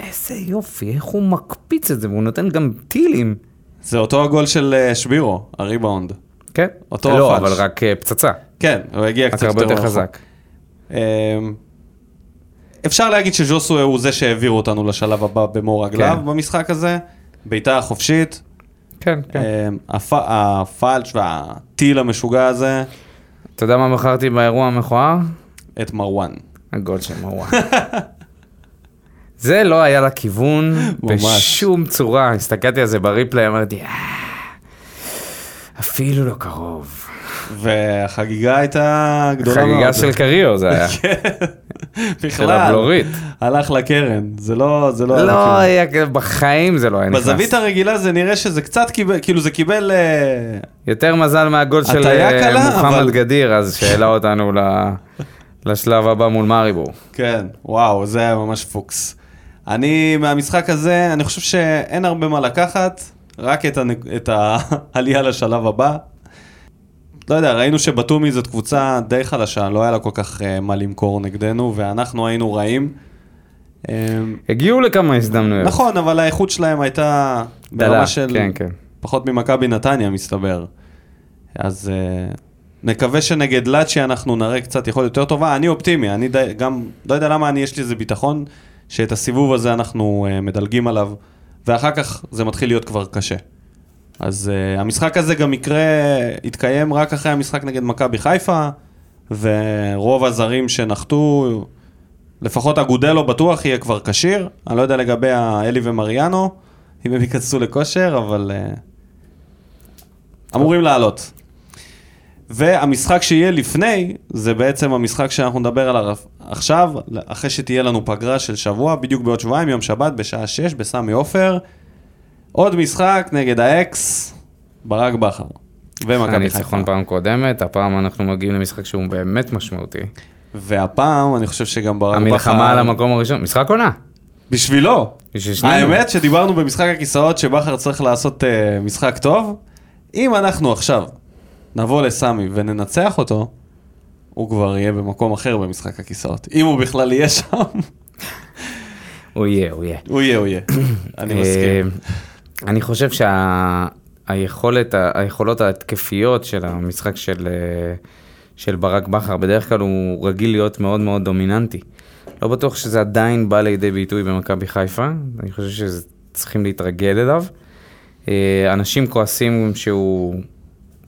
איזה יופי, איך הוא מקפיץ את זה, והוא נותן גם טילים. זה אותו הגול של אה, שבירו, הריבאונד. כן. אותו לא, הפלש. אבל רק אה, פצצה. כן, הוא הגיע רק קצת הרבה יותר רחוק. חזק. אפשר להגיד שז'וסואה הוא זה שהעביר אותנו לשלב הבא במו רגליו כן. במשחק הזה. בעיטה חופשית, כן, כן. אמ, הפ- הפלץ' והטיל המשוגע הזה, אתה יודע מה בחרתי באירוע המכוער? את מרואן. הגול של מרואן. זה לא היה לכיוון. בשום צורה. הסתכלתי על זה בריפלי, אמרתי, "אה, אפילו לא קרוב. והחגיגה הייתה גדולה מאוד. חגיגה של קריו זה היה. של בכלל, הבלורית. הלך לקרן, זה לא, זה לא... לא. היה, בחיים זה לא היה נכנס. בזווית הרגילה זה נראה שזה קצת קיבל, כאילו זה קיבל... אה, יותר מזל מהגול של אה, קלה, מוחמד אבל- גדיר, אז שהעלה אותנו ל- לשלב הבא מול מאריבור. כן, וואו, זה היה ממש פוקס. אני, מהמשחק הזה, אני חושב שאין הרבה מה לקחת, רק את, הנק... את העלייה לשלב הבא. לא יודע, ראינו שבתומי זאת קבוצה די חלשה, לא היה לה כל כך uh, מה למכור נגדנו, ואנחנו היינו רעים. Um, הגיעו לכמה הזדמנויות. נכון, אבל האיכות שלהם הייתה ברמה של כן, כן. פחות ממכבי נתניה, מסתבר. אז uh, נקווה שנגד לאצ'י אנחנו נראה קצת יכולת יותר טובה. אני אופטימי, אני די, גם, לא יודע למה אני, יש לי איזה ביטחון, שאת הסיבוב הזה אנחנו uh, מדלגים עליו, ואחר כך זה מתחיל להיות כבר קשה. אז uh, המשחק הזה גם יקרה, יתקיים רק אחרי המשחק נגד מכבי חיפה, ורוב הזרים שנחתו, לפחות אגודלו בטוח יהיה כבר כשיר, אני לא יודע לגבי האלי ומריאנו, אם הם ייכנסו לכושר, אבל uh, אמורים לעלות. והמשחק שיהיה לפני, זה בעצם המשחק שאנחנו נדבר עליו עכשיו, אחרי שתהיה לנו פגרה של שבוע, בדיוק בעוד שבועיים, יום שבת, בשעה 6, בסמי עופר. עוד משחק נגד האקס, ברק בכר. ומכבי חיפה. הניצחון פעם קודמת, הפעם אנחנו מגיעים למשחק שהוא באמת משמעותי. והפעם, אני חושב שגם ברק בכר... המלחמה על המקום הראשון, משחק עונה. בשבילו. בשביל. האמת שדיברנו במשחק הכיסאות שבכר צריך לעשות uh, משחק טוב. אם אנחנו עכשיו נבוא לסמי וננצח אותו, הוא כבר יהיה במקום אחר במשחק הכיסאות. אם הוא בכלל יהיה שם, הוא יהיה, הוא יהיה. הוא יהיה, הוא יהיה. אני מסכים. אני חושב שהיכולת, היכולות ההתקפיות של המשחק של, אה, של ברק בכר, בדרך כלל הוא רגיל להיות מאוד מאוד דומיננטי. לא בטוח שזה עדיין בא לידי ביטוי במכבי חיפה, אני חושב שצריכים להתרגל אליו. אה, אנשים כועסים שהוא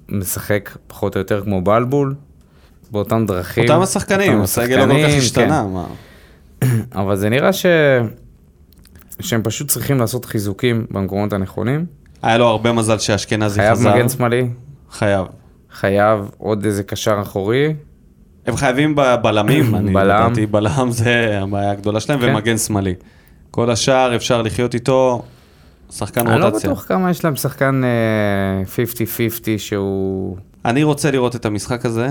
משחק פחות או יותר כמו בלבול, באותם דרכים. אותם השחקנים, הסגל לא כל כך השתנה, כן. מה? אבל זה נראה ש... שהם פשוט צריכים לעשות חיזוקים במקומות הנכונים. היה לו הרבה מזל שאשכנזי חייב חזר. מגן שמאלי, חייב. חייב עוד איזה קשר אחורי. הם חייבים ב- בלמים, אני בלם. לדעתי בלם זה הבעיה הגדולה שלהם, כן. ומגן שמאלי. כל השאר אפשר לחיות איתו, שחקן אני לא רוטציה. בטוח כמה יש להם שחקן אה, 50-50 שהוא... אני רוצה לראות את המשחק הזה,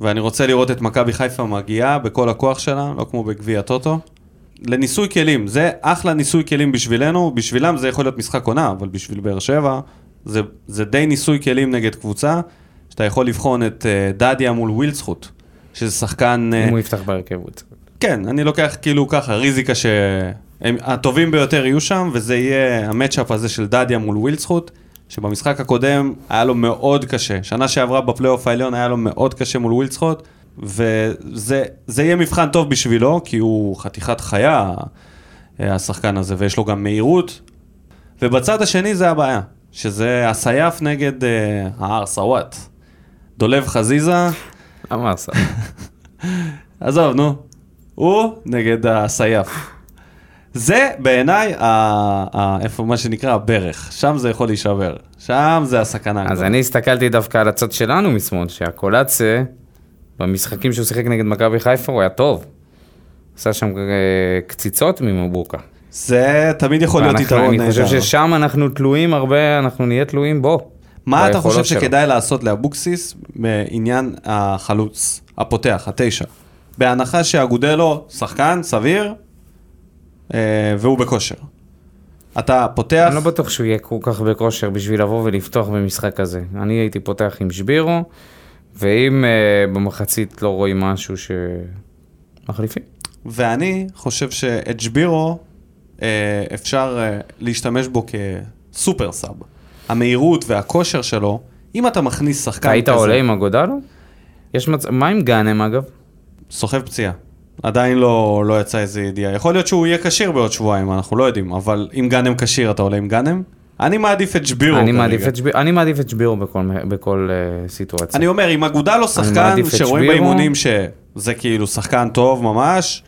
ואני רוצה לראות את מכבי חיפה מגיעה בכל הכוח שלה, לא כמו בגביע הטוטו. לניסוי כלים, זה אחלה ניסוי כלים בשבילנו, בשבילם זה יכול להיות משחק עונה, אבל בשביל באר שבע זה, זה די ניסוי כלים נגד קבוצה, שאתה יכול לבחון את uh, דדיה מול ווילדסחוט, שזה שחקן... אה, אם הוא יפתח בהרכב. כן, אני לוקח כאילו ככה, ריזיקה שהטובים ביותר יהיו שם, וזה יהיה ה matchup הזה של דדיה מול ווילדסחוט, שבמשחק הקודם היה לו מאוד קשה. שנה שעברה בפלייאוף העליון היה לו מאוד קשה מול ווילדסחוט, וזה זה יהיה מבחן טוב בשבילו, כי הוא חתיכת חיה, אה, השחקן הזה, ויש לו גם מהירות. ובצד השני זה הבעיה, שזה הסייף נגד אה, ההר סוואט. דולב חזיזה, למה עשה? עזוב, נו. הוא נגד הסייף. זה בעיניי, איפה מה שנקרא הברך, שם זה יכול להישבר, שם זה הסכנה. אז. אני הסתכלתי דווקא על הצד שלנו משמאל, שהקולציה, במשחקים שהוא שיחק נגד מכבי חיפה, הוא היה טוב. עשה שם אה, קציצות ממבוקה. זה תמיד יכול להיות יתרון אני חושב נהדר. ששם אנחנו תלויים הרבה, אנחנו נהיה תלויים בו. מה אתה חושב שלו. שכדאי לעשות לאבוקסיס בעניין החלוץ, הפותח, התשע? בהנחה שאגודלו שחקן סביר, אה, והוא בכושר. אתה פותח, אני לא בטוח שהוא יהיה כל כך בכושר בשביל לבוא ולפתוח במשחק הזה. אני הייתי פותח עם שבירו, ואם uh, במחצית לא רואים משהו ש... מחליפים. ואני חושב שאת שבירו אה, אפשר אה, להשתמש בו כסופר סאב. המהירות והכושר שלו, אם אתה מכניס שחקן היית כזה, עולה עם אגודלו? יש מצ... מה עם גאנם אגב? סוחב פציעה. עדיין לא, לא יצא איזה ידיעה. יכול להיות שהוא יהיה כשיר בעוד שבועיים, אנחנו לא יודעים, אבל אם גאנם כשיר, אתה עולה עם גאנם? אני מעדיף את שבירו אני. מעדיף את שבירו, אני מעדיף את שבירו בכל, בכל uh, סיטואציה. אני אומר, אם אגודה לא שחקן שרואים. באימונים שזה כאילו שחקן טוב ממש,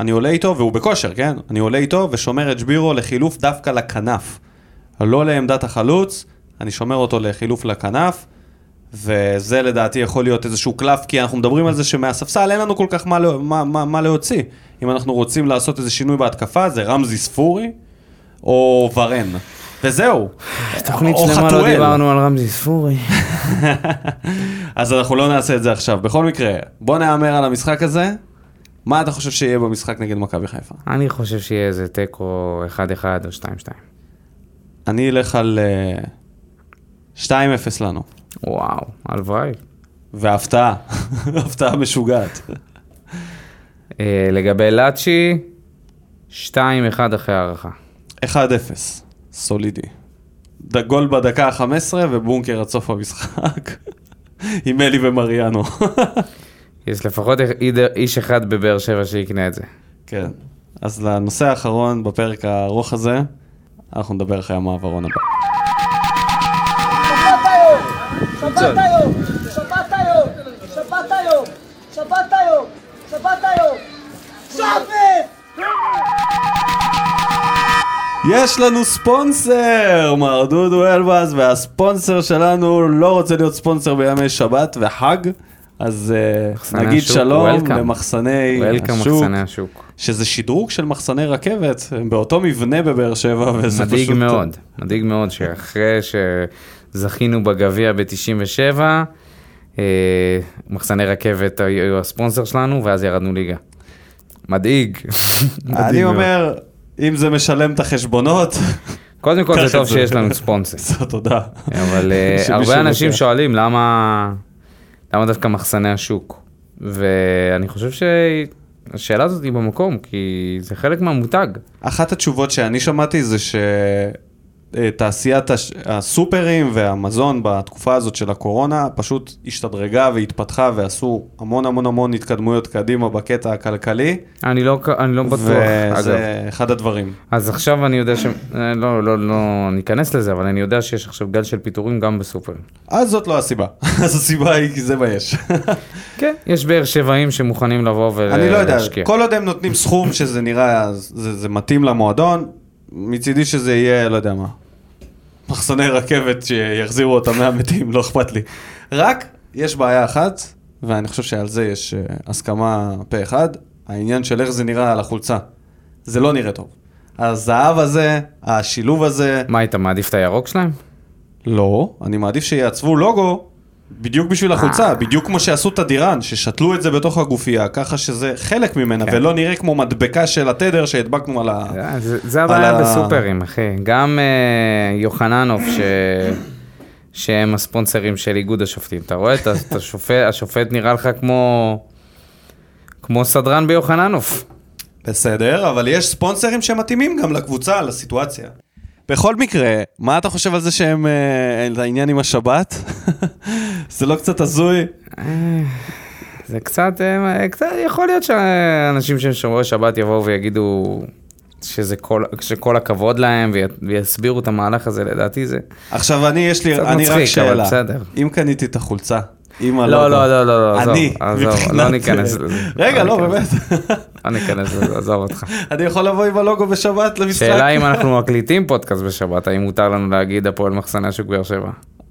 אני עולה איתו, והוא בכושר, כן? אני עולה איתו ושומר את שבירו לחילוף דווקא לכנף. לא לעמדת החלוץ, אני שומר אותו לחילוף לכנף, וזה לדעתי יכול להיות איזשהו קלף, כי אנחנו מדברים על זה שמהספסל אין לנו כל כך מה, לא- מה, מה, מה להוציא. אם אנחנו רוצים לעשות איזה שינוי בהתקפה, זה רמזי ספורי או ורן. וזהו. תוכנית שלמה לא. דיברנו על רמזי ספורי. אז אנחנו לא נעשה את זה עכשיו. בכל מקרה, בוא נהמר על המשחק הזה. מה אתה חושב שיהיה במשחק נגד מכבי חיפה? אני חושב שיהיה איזה תיקו 1-1 או 2-2. אני אלך על אה, 2-0 לנו. וואו, הלוואי. והפתעה, הפתעה משוגעת. אה, לגבי לאצ'י, 2-1 אחרי הערכה. 1-0, סולידי. גול בדקה ה-15 ובונקר עד סוף המשחק. עם אלי ומריאנו. יש לפחות איש אחד בבאר שבע שיקנה את זה. כן. אז לנושא האחרון בפרק הארוך הזה, אנחנו נדבר אחרי המעברון הבא. שבת היום! שבת יש לנו ספונסר, מר דודו אלבז, והספונסר שלנו לא רוצה להיות ספונסר בימי שבת וחג, אז uh, מחסני נגיד השוק, שלום welcome. למחסני וולקאם השוק, השוק. שזה שדרוג של מחסני רכבת, הם באותו מבנה בבאר שבע, וזה מדאיג פשוט... מאוד, מדאיג מאוד שאחרי שזכינו בגביע ב-97, אה, מחסני רכבת היו הספונסר שלנו, ואז ירדנו ליגה. מדאיג. אני מדאיג. אומר, אם זה משלם את החשבונות, קודם כל זה טוב. שיש לנו ספונסר. תודה. אבל אה, הרבה אנשים. שואלים למה, למה דווקא מחסני השוק. ואני חושב שהשאלה הזאת היא במקום, כי זה חלק מהמותג. אחת התשובות שאני שמעתי זה אה, תעשיית הש- הסופרים והמזון בתקופה הזאת של הקורונה פשוט השתדרגה והתפתחה ועשו המון המון המון התקדמויות קדימה בקטע הכלכלי, אני לא, אני לא בטוח, אגב. וזה אחד הדברים. אז עכשיו אני יודע ש... אה, לא, לא, לא ניכנס לזה, אבל אני יודע שיש עכשיו גל של פיטורים גם בסופר. אז זאת לא הסיבה, אז הסיבה היא כי זה מה יש. כן, יש באר שבעים שמוכנים לבוא ולהשקיע. אני לא יודע, כל עוד הם נותנים סכום שזה נראה, זה, זה מתאים למועדון, מצידי שזה יהיה, לא יודע מה, מחסני רכבת שיחזירו אותם מהמתים, לא אכפת לי. רק, יש בעיה אחת, ואני חושב שעל זה יש אה, הסכמה פה אחד, העניין של איך זה נראה על החולצה. זה לא נראה טוב. הזהב הזה, השילוב הזה, מה, היית מעדיף את הירוק שלהם? לא, אני מעדיף שיעצבו לוגו בדיוק בשביל החולצה, בדיוק כמו שעשו את הדירן, ששתלו את זה בתוך הגופייה, ככה שזה חלק ממנה, כן. ולא נראה כמו מדבקה של התדר שהדבקנו על ה... אה, זה, זה הבעיה ה- בסופרים, אחי. גם אה, יוחננוף, ש... שהם הספונסרים של איגוד השופטים. אתה רואה את ה- את השופט, השופט נראה לך כמו... כמו סדרן ביוחננוף. בסדר, אבל יש ספונסרים שמתאימים גם לקבוצה, לסיטואציה. בכל מקרה, מה אתה חושב על זה שהם, אה, על העניין עם השבת? זה לא קצת הזוי? זה קצת, אה, קצת, יכול להיות שאנשים שהם שומרי שבת יבואו ויגידו שזה כל, שכל הכבוד להם וי- ויסבירו את המהלך הזה, לדעתי זה... עכשיו אני, יש לי, אני רק מצחיק, אבל שאלה. אם קניתי את החולצה, עם לא, לא, לא, לא, עזוב, אני, עזוב, לא ניכנס לזה. רגע, לא לא. באמת. לא ניכנס לזה, עזוב אותך. אני יכול לבוא עם הלוגו בשבת למשחק? שאלה אם אנחנו מקליטים פודקאסט בשבת, האם מותר לנו להגיד הפועל מחסני השוק באר שבע?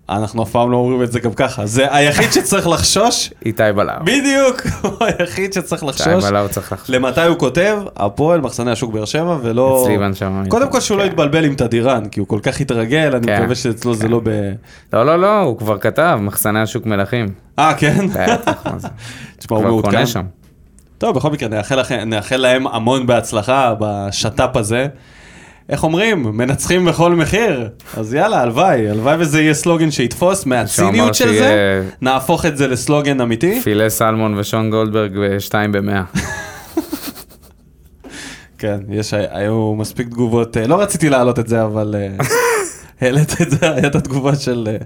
אנחנו אף פעם לא אומרים את זה גם ככה. זה היחיד שצריך לחשוש, איתי בלאו. בדיוק, הוא היחיד שצריך איתי לחשוש. בלאו צריך לחשוב. למתי הוא כותב? הפועל, מחסני השוק באר שבע, ולא... אצלי בנשמה. קודם כל שהוא לא כן. יתבלבל עם תדירן, כי הוא כל כך התרגל, אני כן. מקווה שאצלו זה לא ב... לא, לא, לא, הוא כבר כתב, מחסני השוק מלכים. אה, כן? תשמע, הוא כבר מעודכן. קונה שם. טוב, בכל מקרה, נאחל להם המון בהצלחה בשת"פ הזה. איך אומרים? מנצחים בכל מחיר. אז יאללה, הלוואי, הלוואי וזה יהיה סלוגן שיתפוס מהציניות של שיהיה- זה, נהפוך את זה לסלוגן אמיתי. פילה סלמון ושון גולדברג ושתיים במאה. כן, יש, היו מספיק תגובות, אה, לא רציתי להעלות את זה, אבל אה, העלית את זה, הייתה התגובה של אה,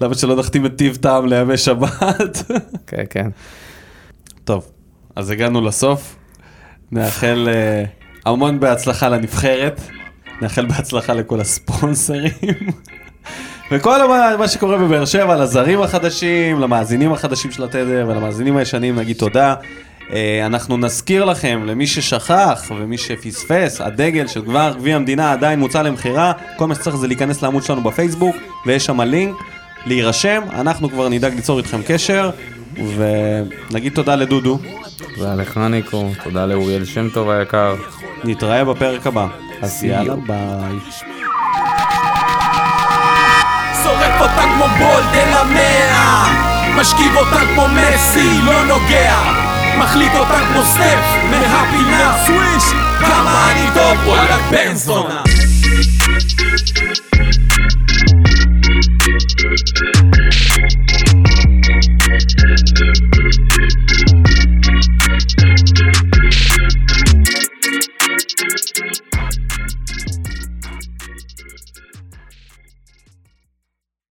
למה שלא נחתים את טיב טעם לימי שבת. כן, כן. טוב, אז הגענו לסוף. נאחל המון בהצלחה לנבחרת, נאחל בהצלחה לכל הספונסרים. וכל מה, מה שקורה בבאר שבע, לזרים החדשים, למאזינים החדשים של התדר ולמאזינים הישנים, נגיד תודה. אה, אנחנו נזכיר לכם, למי ששכח ומי שפספס, הדגל של גבר גביע המדינה עדיין מוצע למכירה. כל מה שצריך זה להיכנס לעמוד שלנו בפייסבוק, ויש שם לינק, להירשם. אנחנו כבר נדאג ליצור איתכם קשר, ונגיד תודה לדודו. תודה לחנניקו, תודה לאוריאל שם טוב היקר. נתראה בפרק הבא. אז יאללה ביי. שורף אותה כמו בולד אל המאה משכיב אותה כמו מסי, לא נוגע מחליט אותה כמו סטף מהפינה סוויש כמה אני טוב, וואלה בן זונה